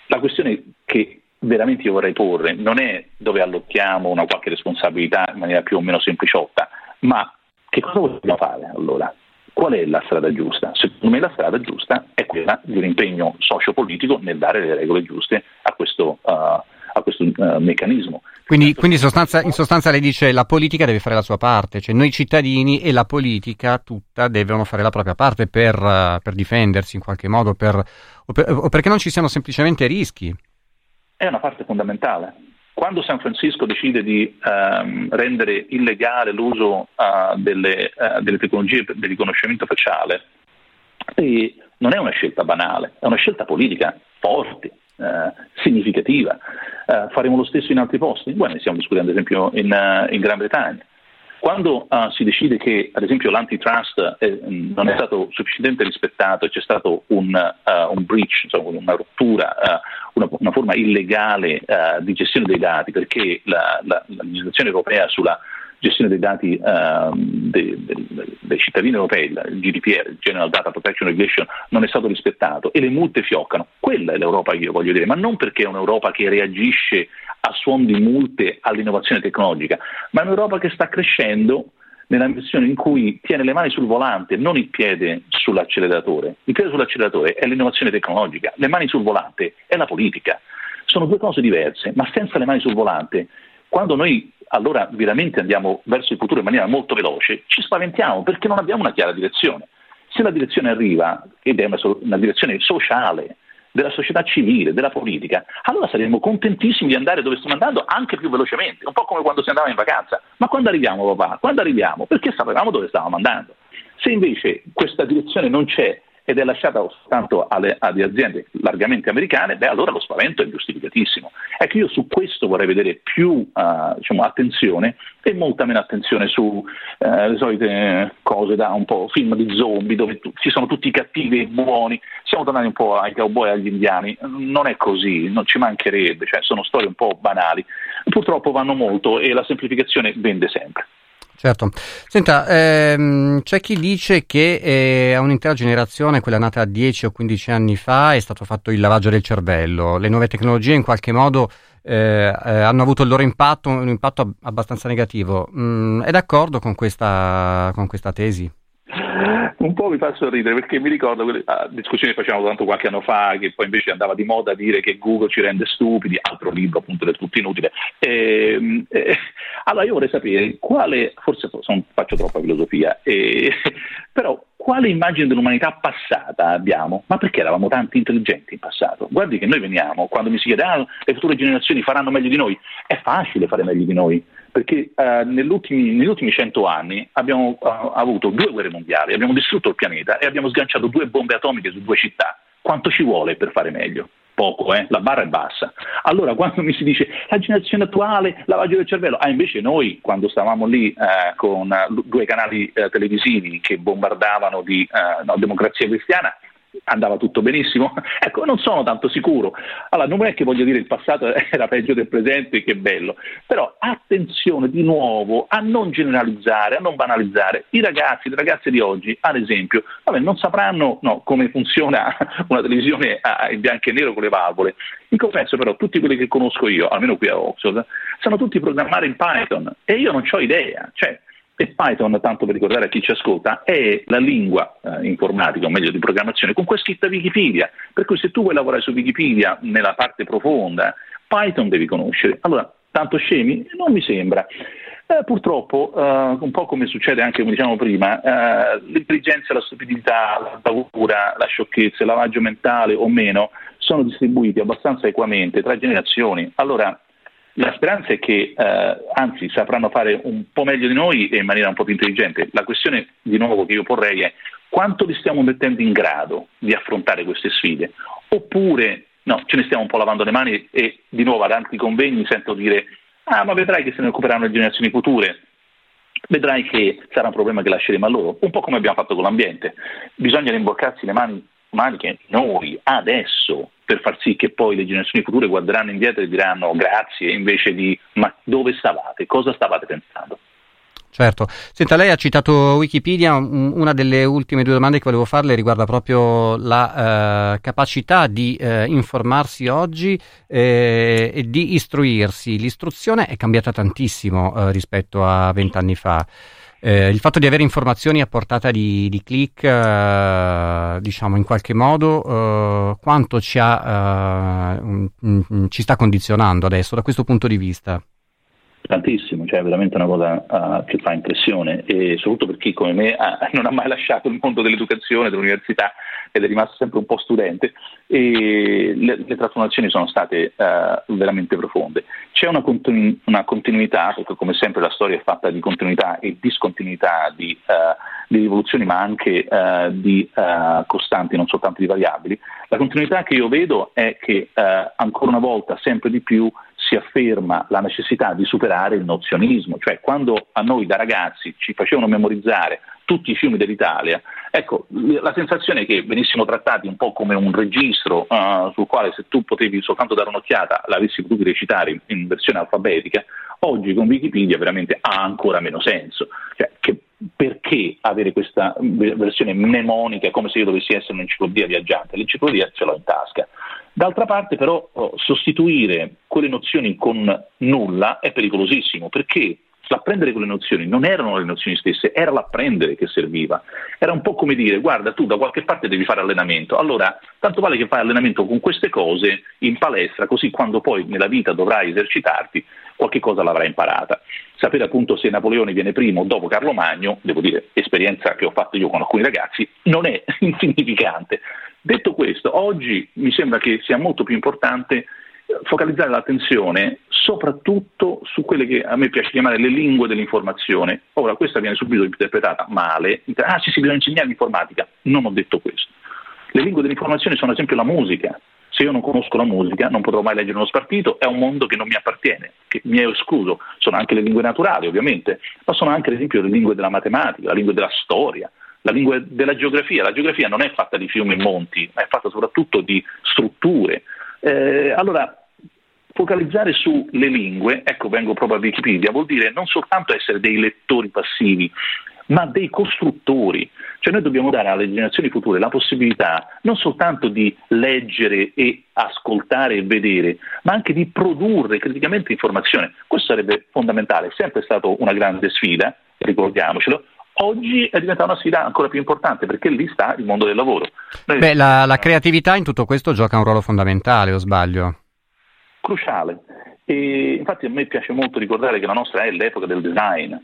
S3: La questione che veramente io vorrei porre non è dove allottiamo una qualche responsabilità in maniera più o meno sempliciotta, ma che cosa vogliamo fare allora? Qual è la strada giusta? Secondo me la strada giusta è quella di un impegno sociopolitico nel dare le regole giuste a questo, uh, a questo uh, meccanismo.
S2: Quindi, quindi in, sostanza, in, sostanza, lei dice che la politica deve fare la sua parte, cioè noi cittadini e la politica tutta devono fare la propria parte per, uh, per difendersi in qualche modo, per, o, per, o perché non ci siano semplicemente rischi
S3: è una parte fondamentale. Quando San Francisco decide di um, rendere illegale l'uso uh, delle, uh, delle, tecnologie di riconoscimento facciale, non è una scelta banale, è una scelta politica forte, uh, significativa. faremo lo stesso in altri posti? Beh, ne stiamo discutendo ad esempio in, in Gran Bretagna. Quando uh, si decide che, ad esempio, l'antitrust eh, non è stato sufficientemente rispettato e c'è stato un, uh, un breach, insomma, una rottura, uh, una, una, forma illegale di gestione dei dati, perché la, la, la legislazione europea sulla gestione dei dati uh, dei, dei, dei, cittadini europei, il GDPR, General Data Protection Regulation, non è stato rispettato e le multe fioccano. Quella è l'Europa che io voglio dire, ma non perché è un'Europa che reagisce a suon di multe all'innovazione tecnologica, ma è un'Europa che sta crescendo nella missione in cui tiene le mani sul volante, non il piede sull'acceleratore. Il piede sull'acceleratore è l'innovazione tecnologica, le mani sul volante è la politica. Sono due cose diverse, ma senza le mani sul volante, quando noi allora veramente andiamo verso il futuro in maniera molto veloce, ci spaventiamo perché non abbiamo una chiara direzione. Se la direzione arriva, ed è una, una direzione sociale, della società civile, della politica, allora saremmo contentissimi di andare dove stiamo andando anche più velocemente, un po' come quando si andava in vacanza. Ma quando arriviamo, papà? Quando arriviamo? Perché sapevamo dove stavamo andando. Se invece questa direzione non c'è ed è lasciata soltanto alle, alle, aziende largamente americane, beh allora lo spavento è giustificatissimo. Ecco, io su questo vorrei vedere più uh, diciamo, attenzione e molta meno attenzione sulle uh, solite cose da un po' film di zombie dove tu, ci sono tutti i cattivi e i buoni, siamo tornati un po' ai cowboy e agli indiani, non è così, non ci mancherebbe, cioè, sono storie un po' banali, purtroppo vanno molto e la semplificazione vende sempre.
S2: Certo. Senta, ehm, c'è chi dice che eh, a un'intera generazione, quella nata 10 o 15 anni fa, è stato fatto il lavaggio del cervello. Le nuove tecnologie in qualche modo eh, eh, hanno avuto il loro impatto, un impatto abbastanza negativo. Mm, è d'accordo con questa, con questa tesi?
S3: Un po' mi fa sorridere perché mi ricordo quelle ah, discussioni che facevamo tanto qualche anno fa, che poi invece andava di moda a dire che Google ci rende stupidi, altro libro appunto del tutto inutile. E, ehm, eh, allora io vorrei sapere quale, forse sono, faccio troppa filosofia, eh, però quale immagine dell'umanità passata abbiamo? Ma perché eravamo tanti intelligenti in passato? Guardi che noi veniamo, quando mi si chiede ah, le future generazioni faranno meglio di noi, è facile fare meglio di noi perché eh, negli ultimi cento anni abbiamo uh, avuto due guerre mondiali, abbiamo distrutto il pianeta e abbiamo sganciato due bombe atomiche su due città. Quanto ci vuole per fare meglio? Poco, eh? la barra è bassa. Allora, quando mi si dice la generazione attuale, lavaggio del cervello, ah, invece noi, quando stavamo lì eh, con uh, due canali uh, televisivi che bombardavano di no, democrazia cristiana, andava tutto benissimo? Ecco, non sono tanto sicuro. Allora, non è che voglio dire il passato era peggio del presente, che bello, però attenzione di nuovo a non generalizzare, a non banalizzare. I ragazzi, le ragazze di oggi, ad esempio, vabbè, non sapranno no, come funziona una televisione in bianco e nero con le valvole. In confesso però, tutti quelli che conosco io, almeno qui a Oxford, sanno tutti programmare in Python e io non ho idea. Cioè, e Python, tanto per ricordare a chi ci ascolta, è la lingua eh, informatica, o meglio di programmazione, con cui è scritta Wikipedia. Per cui se tu vuoi lavorare su Wikipedia nella parte profonda, Python devi conoscere. Allora, tanto scemi? Non mi sembra. Eh, purtroppo, eh, un po' come succede anche, come diciamo prima, eh, l'intelligenza, la stupidità, la paura, la sciocchezza, il lavaggio mentale o meno sono distribuiti abbastanza equamente tra generazioni. Allora, la speranza è che eh, anzi sapranno fare un po' meglio di noi e in maniera un po' più intelligente. La questione di nuovo che io porrei è quanto li stiamo mettendo in grado di affrontare queste sfide? Oppure no, ce ne stiamo un po' lavando le mani e di nuovo ad altri convegni sento dire ah ma vedrai che se ne occuperanno le generazioni future, vedrai che sarà un problema che lasceremo a loro, un po' come abbiamo fatto con l'ambiente. Bisogna rimboccarsi le mani maniche noi adesso per far sì che poi le generazioni future guarderanno indietro e diranno grazie invece di ma dove stavate, cosa stavate pensando.
S2: Certo. Senta, lei ha citato Wikipedia, una delle ultime due domande che volevo farle riguarda proprio la eh, capacità di eh, informarsi oggi eh, e di istruirsi. L'istruzione è cambiata tantissimo eh, rispetto a vent'anni fa. Eh, il fatto di avere informazioni a portata di, di click, eh, diciamo in qualche modo, eh, quanto ci, ha, um, um, ci sta condizionando adesso da questo punto di vista?
S3: Tantissimo, cioè è veramente una cosa uh, che fa impressione e soprattutto per chi come me uh, non ha mai lasciato il mondo dell'educazione, dell'università ed è rimasto sempre un po' studente e le, le trasformazioni sono state uh, veramente profonde. C'è una, continu- una, continuità, perché come sempre la storia è fatta di continuità e discontinuità di, di rivoluzioni ma anche di costanti, non soltanto di variabili. La continuità che io vedo è che ancora una volta sempre di più si afferma la necessità di superare il nozionismo, cioè quando a noi da ragazzi ci facevano memorizzare tutti i fiumi dell'Italia, ecco, la sensazione è che venissimo trattati un po' come un registro uh, sul quale se tu potevi soltanto dare un'occhiata l'avessi potuto recitare in, versione alfabetica, oggi con Wikipedia veramente ha ancora meno senso. Cioè, che, perché avere questa versione mnemonica come se io dovessi essere un'enciclopedia viaggiante? L'enciclopedia ce l'ho in tasca. D'altra parte però oh, sostituire quelle nozioni con nulla è pericolosissimo perché l'apprendere quelle nozioni non erano le nozioni stesse, era l'apprendere che serviva. Era un po' come dire, guarda, tu da qualche parte devi fare allenamento, allora tanto vale che fai allenamento con queste cose in palestra, così quando poi nella vita dovrai esercitarti, qualche cosa l'avrai imparata. Sapere appunto se Napoleone viene primo o dopo Carlo Magno, devo dire, esperienza che ho fatto io con alcuni ragazzi, non è insignificante. Detto questo, oggi mi sembra che sia molto più importante focalizzare l'attenzione soprattutto su quelle che a me piace chiamare le lingue dell'informazione. Ora, questa viene subito interpretata male, ah sì sì, bisogna insegnare l'informatica, non ho detto questo. Le lingue dell'informazione sono ad esempio la musica. Se io non conosco la musica non potrò mai leggere uno spartito, è un mondo che non mi appartiene, che mi è escluso. Sono anche le lingue naturali ovviamente, ma sono anche ad esempio le lingue della matematica, la lingua della storia, la lingua della geografia. La geografia non è fatta di fiumi e monti, ma è fatta soprattutto di strutture. Eh, allora, focalizzare sulle lingue, ecco vengo proprio a Wikipedia, vuol dire non soltanto essere dei lettori passivi, ma dei costruttori. Cioè noi dobbiamo dare alle generazioni future la possibilità non soltanto di leggere e ascoltare e vedere, ma anche di produrre criticamente informazione. Questo sarebbe fondamentale, è sempre stata una grande sfida, ricordiamocelo, Oggi è diventata una sfida ancora più importante perché lì sta il mondo del lavoro.
S2: Noi... Beh, la, la creatività in tutto questo gioca un ruolo fondamentale, o sbaglio?
S3: Cruciale. E infatti a me piace molto ricordare che la nostra è l'epoca del design.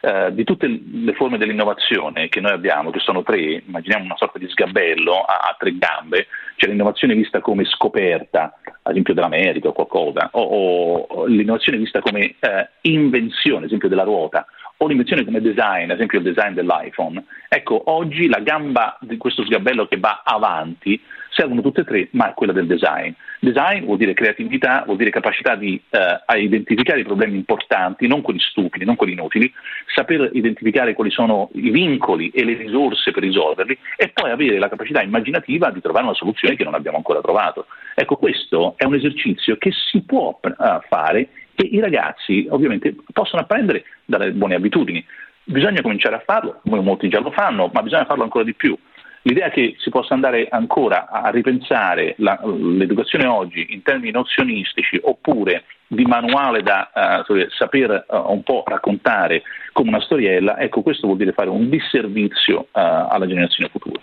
S3: Eh, di tutte le forme dell'innovazione che noi abbiamo, che sono tre, immaginiamo una sorta di sgabello a, a tre gambe, c'è l'innovazione vista come scoperta, ad esempio dell'America o qualcosa, o, o l'innovazione vista come eh, invenzione, ad esempio della ruota, o l'invenzione come design, ad esempio il design dell'iPhone. Ecco, oggi la gamba di questo sgabello che va avanti servono tutte e tre, ma quella del design. Design vuol dire creatività, vuol dire capacità di eh, identificare i problemi importanti, non quelli stupidi, non quelli inutili, saper identificare quali sono i vincoli e le risorse per risolverli e poi avere la capacità immaginativa di trovare una soluzione che non abbiamo ancora trovato. Ecco, questo è un esercizio che si può uh, fare e i ragazzi ovviamente possono apprendere dalle buone abitudini. Bisogna cominciare a farlo, molti già lo fanno, ma bisogna farlo ancora di più. L'idea che si possa andare ancora a ripensare la, l'educazione oggi in termini nozionistici oppure di manuale da uh, saper uh, un po' raccontare come una storiella, ecco questo vuol dire fare un disservizio uh, alla generazione futura.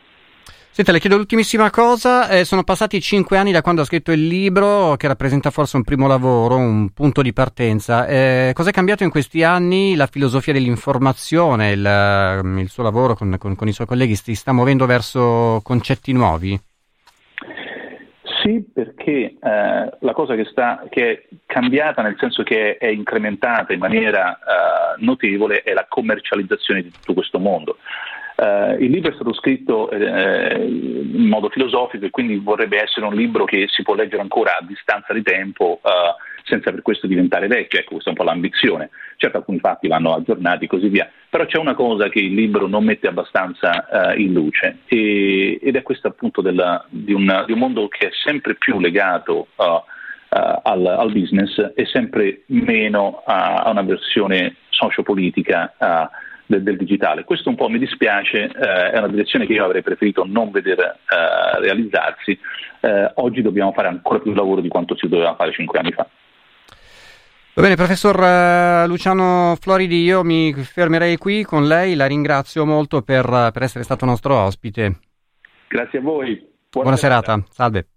S2: Senta, le chiedo l'ultimissima cosa. Eh, sono passati cinque anni da quando ha scritto il libro, che rappresenta forse un primo lavoro, un punto di partenza. Eh, cosa è cambiato in questi anni? La filosofia dell'informazione, il, mm, il suo lavoro con, con, con, i suoi colleghi si sta muovendo verso concetti nuovi?
S3: Sì, perché eh, la cosa che, sta, che, è cambiata, nel senso che è, è incrementata in maniera eh, notevole, è la commercializzazione di tutto questo mondo. Uh, il libro è stato scritto eh, in modo filosofico e quindi vorrebbe essere un libro che si può leggere ancora a distanza di tempo uh, senza per questo diventare vecchio, ecco questa è un po' l'ambizione. Certo alcuni fatti vanno aggiornati e così via, però c'è una cosa che il libro non mette abbastanza uh, in luce e, ed è questa appunto della, di, un, di, un, mondo che è sempre più legato al, al, business e sempre meno a, a una versione sociopolitica del, del, digitale. Questo un po' mi dispiace, eh, è una direzione che io avrei preferito non vedere eh, realizzarsi. Eh, oggi dobbiamo fare ancora più lavoro di quanto si doveva fare cinque anni fa.
S2: Va bene, professor uh, Luciano Floridi, io mi fermerei qui con lei, la ringrazio molto per, per essere stato nostro ospite.
S3: Grazie a voi.
S2: Buona, Buona serata. serata, salve.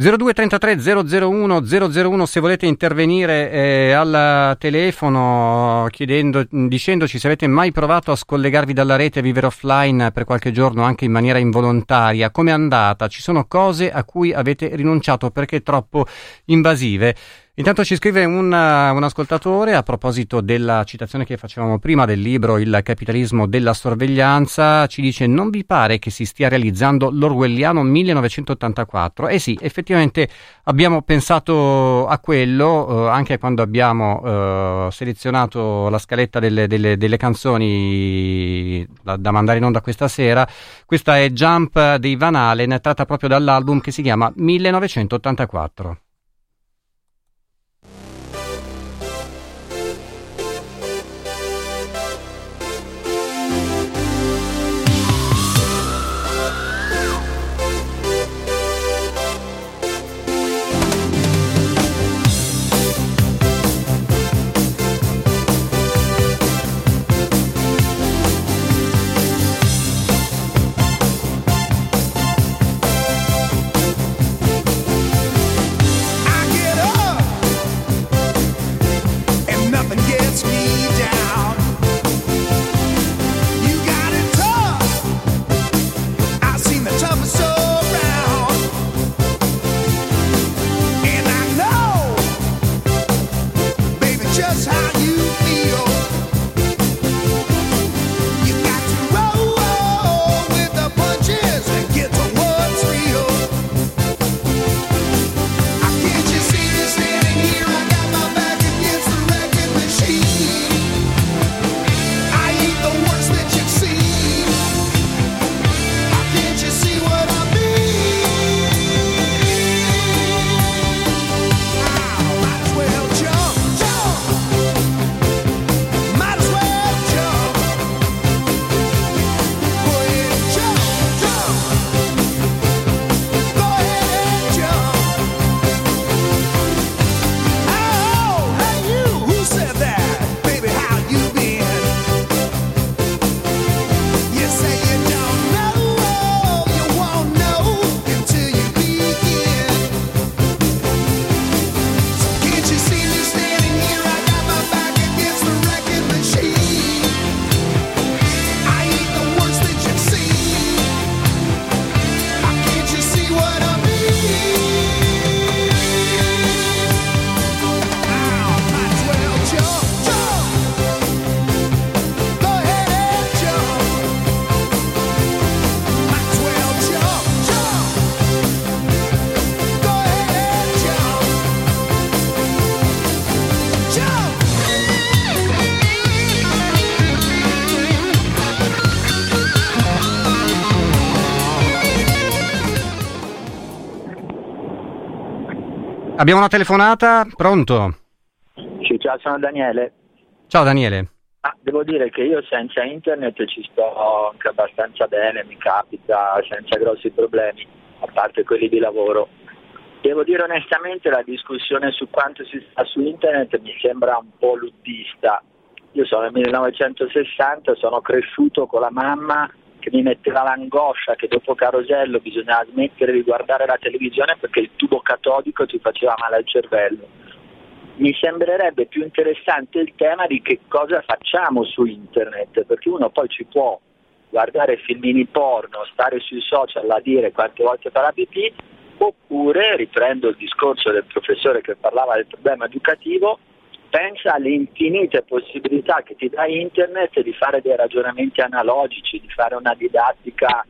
S2: 0233 001 001 se volete intervenire eh, al telefono chiedendo, dicendoci se avete mai provato a scollegarvi dalla rete e vivere offline per qualche giorno anche in maniera involontaria, come è andata? Ci sono cose a cui avete rinunciato perché troppo invasive? Intanto ci scrive un, un, ascoltatore a proposito della citazione che facevamo prima del libro Il capitalismo della sorveglianza, ci dice non vi pare che si stia realizzando l'Orwelliano 1984? Eh sì, effettivamente abbiamo pensato a quello eh, anche quando abbiamo eh, selezionato la scaletta delle, delle, delle canzoni da, da, mandare in onda questa sera. Questa è Jump dei Van Halen, tratta proprio dall'album che si chiama 1984. Abbiamo una telefonata, pronto?
S4: Sì, ciao, sono Daniele.
S2: Ciao Daniele.
S4: Ah, devo dire che io senza internet ci sto anche abbastanza bene, mi capita senza grossi problemi, a parte quelli di lavoro. Devo dire onestamente la discussione su quanto si sta su internet mi sembra un po' luddista. Io sono nel 1960, sono cresciuto con la mamma che mi metteva l'angoscia che dopo Carosello bisognava smettere di guardare la televisione perché il tubo catodico ti faceva male al cervello. Mi sembrerebbe più interessante il tema di che cosa facciamo su internet, perché uno poi ci può guardare filmini porno, stare sui social a dire quante volte fa la pipì, oppure, riprendo il discorso del professore che parlava del problema educativo, pensa alle infinite possibilità che ti dà internet di fare dei ragionamenti analogici, di fare una didattica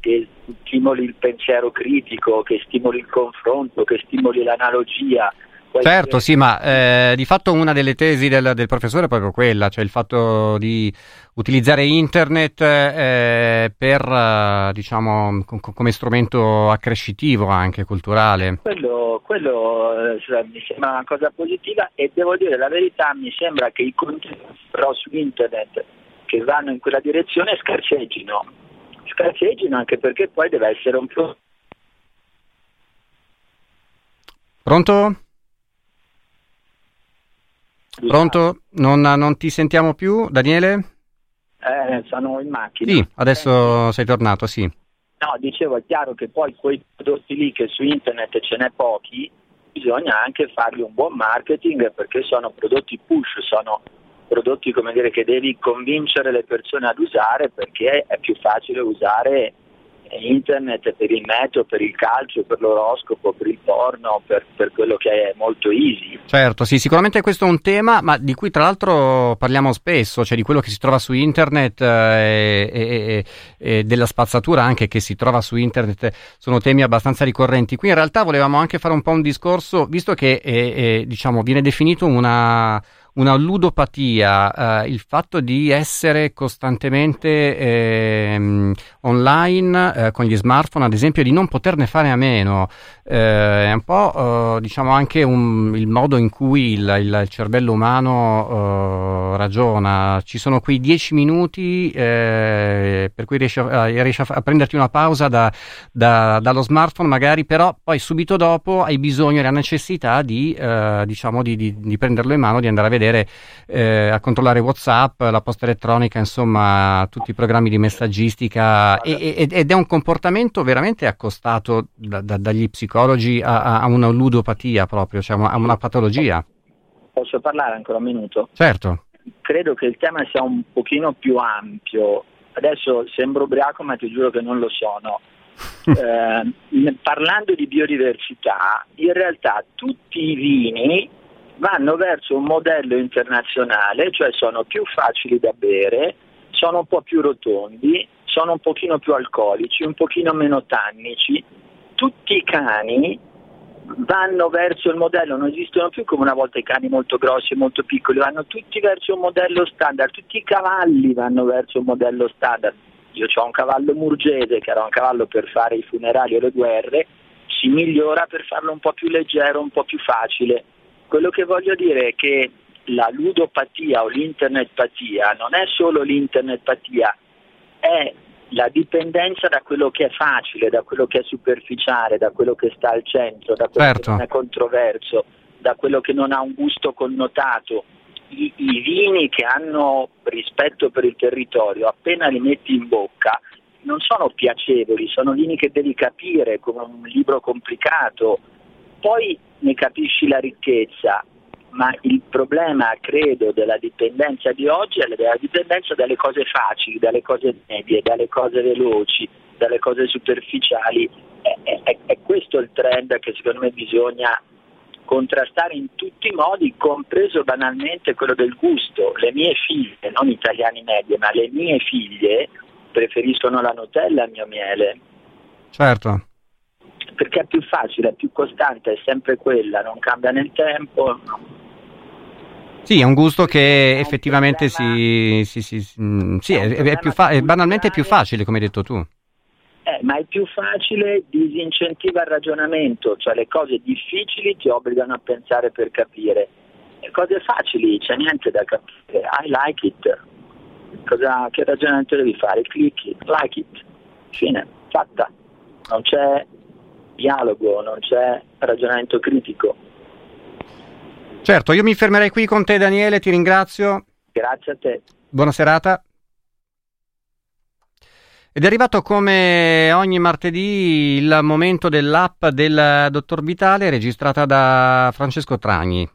S4: che stimoli il pensiero critico, che stimoli il confronto, che stimoli l'analogia,
S2: Certo, sì, ma eh, di fatto una delle tesi del, del, professore è proprio quella, cioè il fatto di utilizzare internet eh, per, eh, diciamo, com- come strumento accrescitivo anche culturale.
S4: Quello, quello cioè, mi sembra una cosa positiva e devo dire la verità, mi sembra che i contenuti però su internet che vanno in quella direzione scarceggino, scarceggino anche perché poi deve essere un po'...
S2: Pronto? Pronto? Non, non, ti sentiamo più, Daniele?
S4: Eh, sono in macchina.
S2: Sì, adesso eh. sei tornato, sì.
S4: No, dicevo, è chiaro che poi quei prodotti lì che su internet ce n'è pochi, bisogna anche fargli un buon marketing perché sono prodotti push, sono prodotti come dire, che devi convincere le persone ad usare perché è più facile usare internet per il meteo, per il calcio, per l'oroscopo, per il porno, per, per, quello che è molto easy.
S2: Certo, sì, sicuramente questo è un tema, ma di cui tra l'altro parliamo spesso, cioè di quello che si trova su internet eh, e, e, e, della spazzatura anche che si trova su internet, sono temi abbastanza ricorrenti. Qui in realtà volevamo anche fare un po' un discorso, visto che eh, diciamo, viene definito una una ludopatia, eh, il fatto di essere costantemente eh, online eh, con gli smartphone, ad esempio, di non poterne fare a meno, eh, è un po' eh, diciamo anche un, il modo in cui il, il cervello umano eh, ragiona. Ci sono quei dieci minuti per cui riesci, a, riesci a, prenderti una pausa da, da, dallo smartphone, magari, però poi subito dopo hai bisogno e la necessità di, diciamo, di, di, di prenderlo in mano, di andare a vedere vedere, eh, a controllare WhatsApp, la posta elettronica, insomma, tutti i programmi di messaggistica e, ed è un comportamento veramente accostato da, da, dagli psicologi a, a, una ludopatia proprio, cioè a una patologia.
S4: Posso parlare ancora un minuto?
S2: Certo.
S4: Credo che il tema sia un pochino più ampio. Adesso sembro ubriaco, ma ti giuro che non lo sono. eh, parlando di biodiversità, in realtà tutti i vini vanno verso un modello internazionale, cioè sono più facili da bere, sono un po' più rotondi, sono un pochino più alcolici, un pochino meno tannici. Tutti i cani vanno verso il modello, non esistono più come una volta i cani molto grossi e molto piccoli, vanno tutti verso un modello standard, tutti i cavalli vanno verso un modello standard. Io ho un cavallo murgese che era un cavallo per fare i funerali o le guerre, si migliora per farlo un po' più leggero, un po' più facile. Quello che voglio dire è che la ludopatia o l'internetpatia non è solo l'internetpatia, è la dipendenza da quello che è facile, da quello che è superficiale, da quello che sta al centro, da quello certo. che non è controverso, da quello che non ha un gusto connotato. I, I, vini che hanno rispetto per il territorio, appena li metti in bocca, non sono piacevoli, sono vini che devi capire come un libro complicato. Poi ne capisci la ricchezza, ma il problema, credo, della dipendenza di oggi è la dipendenza dalle cose facili, dalle cose medie, dalle cose veloci, dalle cose superficiali. È, è, è questo il trend che secondo me bisogna contrastare in tutti i modi, compreso banalmente quello del gusto. Le mie figlie, non italiani medie, ma le mie figlie preferiscono la Nutella al mio miele.
S2: Certo
S4: perché è più facile, è più costante, è sempre quella, non cambia nel tempo.
S2: Sì, è un gusto che effettivamente si, si, si, sì, è, è, fa- è, banalmente più facile, come hai detto tu.
S4: Eh, ma è più facile, disincentiva il ragionamento, cioè le cose difficili ti obbligano a pensare per capire. Le cose facili c'è niente da capire. I like it. Cosa, che ragionamento devi fare? Clicchi, like it. Fine, fatta. Non c'è dialogo, non c'è ragionamento critico.
S2: Certo, io mi fermerei qui con te Daniele, ti ringrazio.
S4: Grazie a te.
S2: Buona serata. Ed è arrivato come ogni martedì il momento dell'app del Dottor Vitale registrata da Francesco Tragni.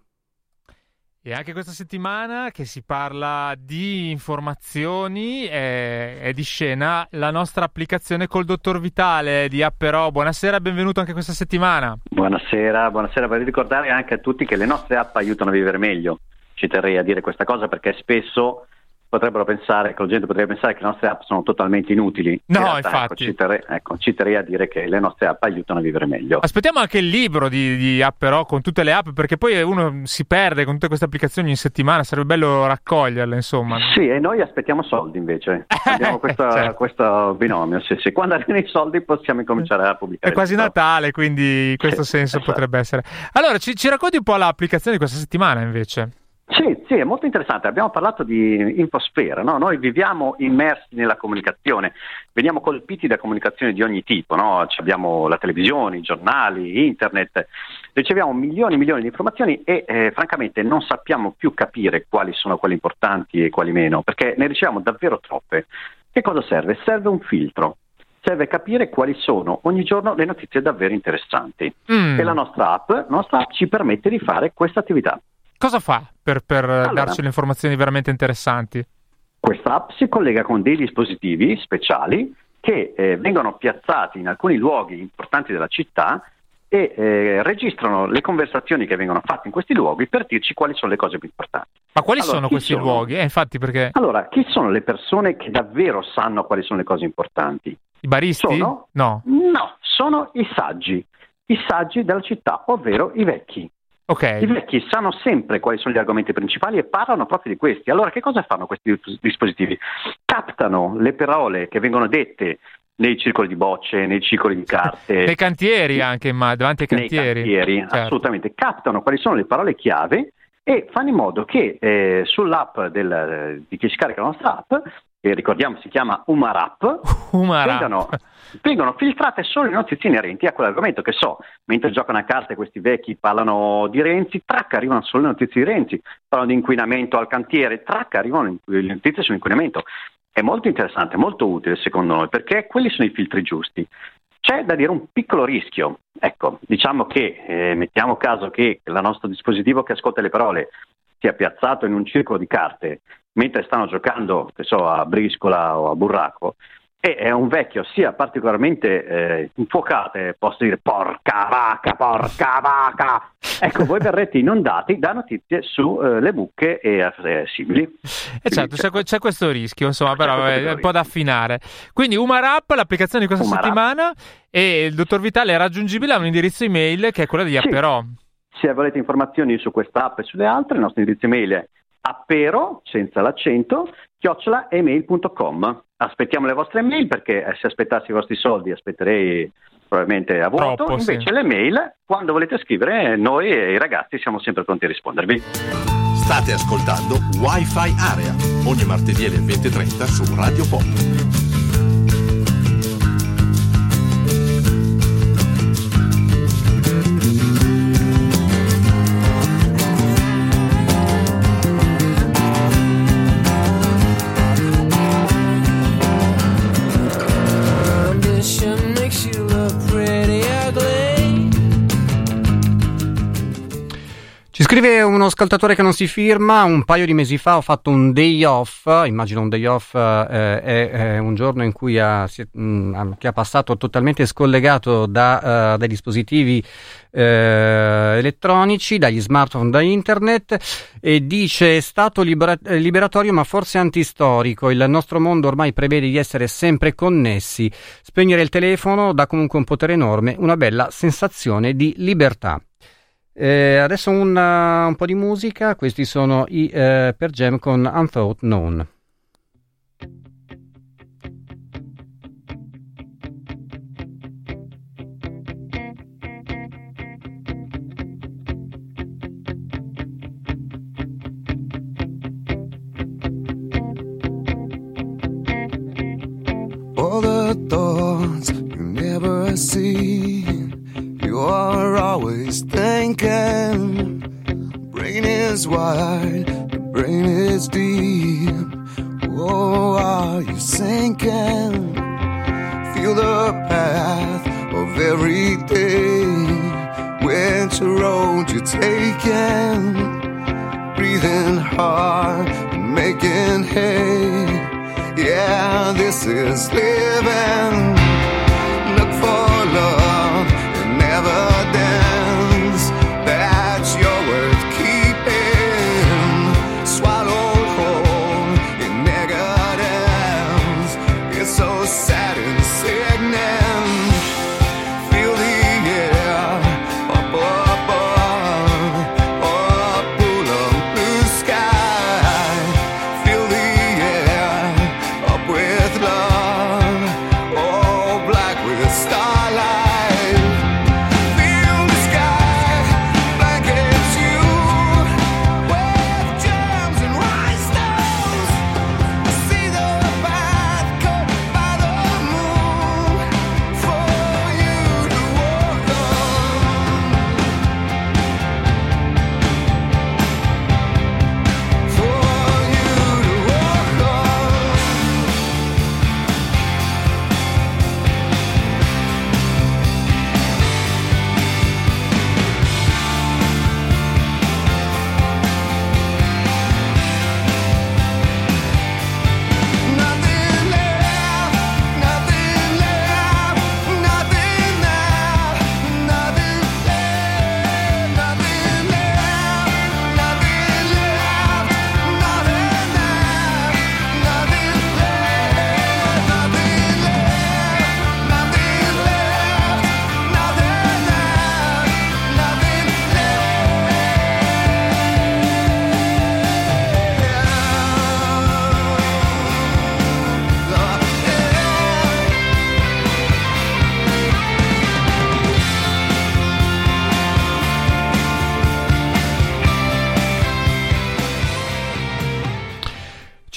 S5: E anche questa settimana che si parla di informazioni è, è, di scena la nostra applicazione col Dottor Vitale di Apperò. Buonasera, benvenuto anche questa settimana.
S6: Buonasera, buonasera. Vorrei ricordare anche a tutti che le nostre app aiutano a vivere meglio. Ci terrei a dire questa cosa perché spesso potrebbero pensare, che la gente potrebbe pensare che le nostre app sono totalmente inutili.
S5: No,
S6: in realtà,
S5: infatti.
S6: Ecco, ci, terrei, ecco, ci terrei a dire che le nostre app aiutano a vivere meglio.
S5: Aspettiamo anche il libro di, di app però con tutte le app, perché poi uno si perde con tutte queste applicazioni in settimana, sarebbe bello raccoglierle, insomma.
S6: Sì, e noi aspettiamo soldi invece. Abbiamo questa,
S5: Certo.
S6: questo binomio, sì, sì. Quando arrivano i soldi possiamo incominciare a pubblicare.
S5: È quasi. Natale, quindi in questo
S6: Sì,
S5: senso
S6: esatto.
S5: potrebbe essere. Allora, ci, ci racconti un po' l'applicazione di questa settimana invece?
S6: Sì, sì, è molto interessante. Abbiamo parlato di infosfera, no? Noi viviamo immersi nella comunicazione, veniamo colpiti da comunicazioni di ogni tipo, no? Ci Abbiamo la televisione, i giornali, internet, riceviamo milioni e milioni di informazioni e eh, francamente non sappiamo più capire quali sono quelle importanti e quali meno, perché ne riceviamo davvero troppe. Che cosa serve? Serve un filtro. Serve capire quali sono ogni giorno le notizie davvero interessanti.
S5: Mm,
S6: E la nostra app, la nostra app ci permette di fare questa attività.
S5: Cosa fa per, per
S6: Allora.
S5: darci le informazioni veramente interessanti?
S6: Questa app si collega con dei dispositivi speciali che eh, vengono piazzati in alcuni luoghi importanti della città e eh, registrano le conversazioni che vengono fatte in questi luoghi per dirci quali sono le cose più importanti.
S5: Ma quali
S6: Allora,
S5: sono questi
S6: sono?
S5: luoghi? Eh, infatti, perché
S6: Allora, chi sono le persone che davvero sanno quali sono le cose importanti?
S5: i baristi?
S6: Sono?
S5: No.
S6: No, sono i saggi, i saggi della città, ovvero i vecchi. I
S5: Ok.
S6: vecchi sanno sempre quali sono gli argomenti principali e parlano proprio di questi. Allora, che cosa fanno questi dis- dispositivi? Captano le parole che vengono dette nei circoli di bocce, nei circoli di carte,
S5: Nei cantieri anche, ma davanti ai
S6: nei
S5: cantieri.
S6: cantieri,
S5: Certo.
S6: assolutamente. Captano quali sono le parole chiave e fanno in modo che eh, sull'app del- di chi scarica la nostra app, che ricordiamo si chiama Umarap,
S5: Umara.
S6: Vengono filtrate solo le notizie inerenti a quell'argomento che so, mentre giocano a carte questi vecchi parlano di Renzi, trac arrivano solo le notizie di Renzi, parlano di inquinamento al cantiere, trac arrivano le notizie sull'inquinamento. È molto interessante, molto utile secondo noi, perché quelli sono i filtri giusti. C'è da dire un piccolo rischio, ecco, diciamo che eh, mettiamo caso che il nostro dispositivo che ascolta le parole sia piazzato in un circolo di carte mentre stanno giocando, che so, a briscola o a burraco, e è un vecchio sia particolarmente eh, infuocato, e posso dire porca vaca, porca vaca. Ecco, voi verrete inondati da notizie sulle mucche e eh, simili.
S5: Eh certo, c'è, c'è questo rischio, insomma,
S6: C'è
S5: però è, un po' da affinare. Quindi Umarap, l'applicazione di questa
S6: Umarap.
S5: settimana, e il dottor Vitale è raggiungibile a un indirizzo email che è quello degli
S6: Sì.
S5: Apperò.
S6: Se volete informazioni su questa app e sulle altre, il nostro indirizzo email è appero, senza l'accento, chiocciolaemail.com. Aspettiamo le vostre email perché eh, se aspettassi i vostri soldi aspetterei probabilmente a vuoto,
S5: Troppo, sì.
S6: invece le mail, quando volete scrivere, noi e i ragazzi siamo sempre pronti a rispondervi.
S1: State ascoltando Wi-Fi Area ogni martedì alle 20.30 su Radio Pop.
S2: Ascoltatore che non si firma, un paio di mesi fa ho fatto un day off, immagino un day off eh, è, è un giorno in cui ha, si mh, che ha passato totalmente scollegato da, eh, dai dispositivi eh, elettronici, dagli smartphone, da internet e dice è stato libera- liberatorio ma forse antistorico, il nostro mondo ormai prevede di essere sempre connessi, spegnere il telefono dà comunque un potere enorme, una bella sensazione di libertà. Eh, adesso un, uh, un po' di musica, questi sono i eh, Per Jam con Unthought Known.
S7: Which road you're taking? Breathing hard making hay. Yeah, this is living.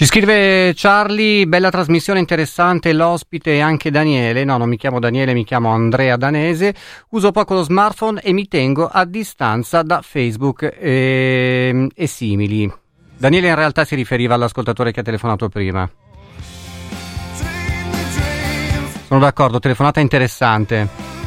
S2: Ci scrive Charlie, bella trasmissione interessante, l'ospite e anche Daniele, no non mi chiamo Daniele, mi chiamo Andrea Danese, uso poco lo smartphone e mi tengo a distanza da Facebook e, e simili. Daniele in realtà si riferiva all'ascoltatore che ha telefonato prima. Sono d'accordo, telefonata interessante.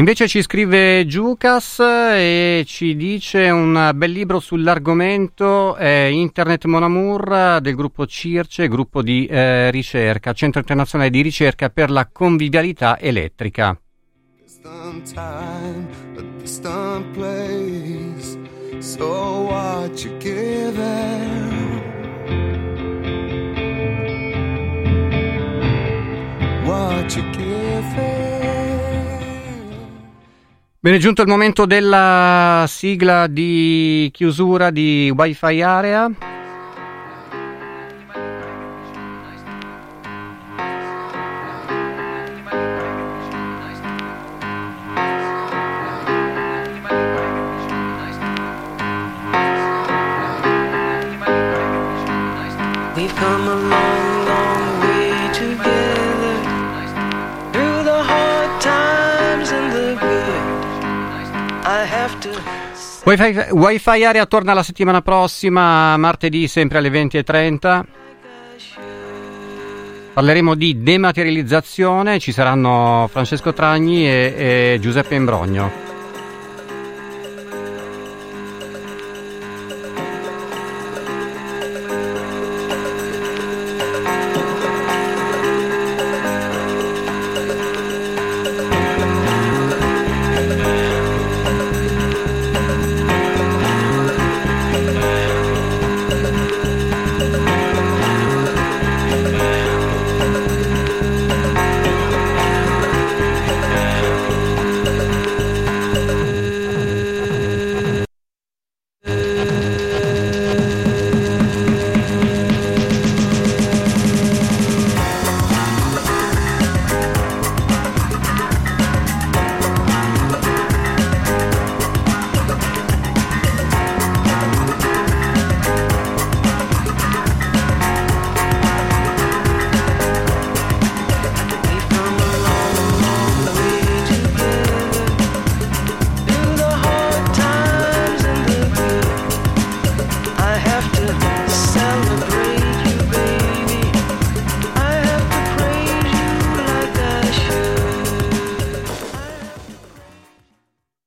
S2: Invece ci scrive Giucas e ci dice un bel libro sull'argomento è Internet Mon Amour del gruppo CIRCE, gruppo di eh, ricerca, Centro Internazionale di Ricerca per la Convivialità Elettrica.
S7: what you giving?
S2: Bene, è giunto il momento della sigla di chiusura di Wi-Fi Area. Wi-Fi, Wi-Fi Area torna la settimana prossima, martedì sempre alle 20.30. Parleremo di dematerializzazione, ci saranno Francesco Tragni e, e Giuseppe Imbrogno.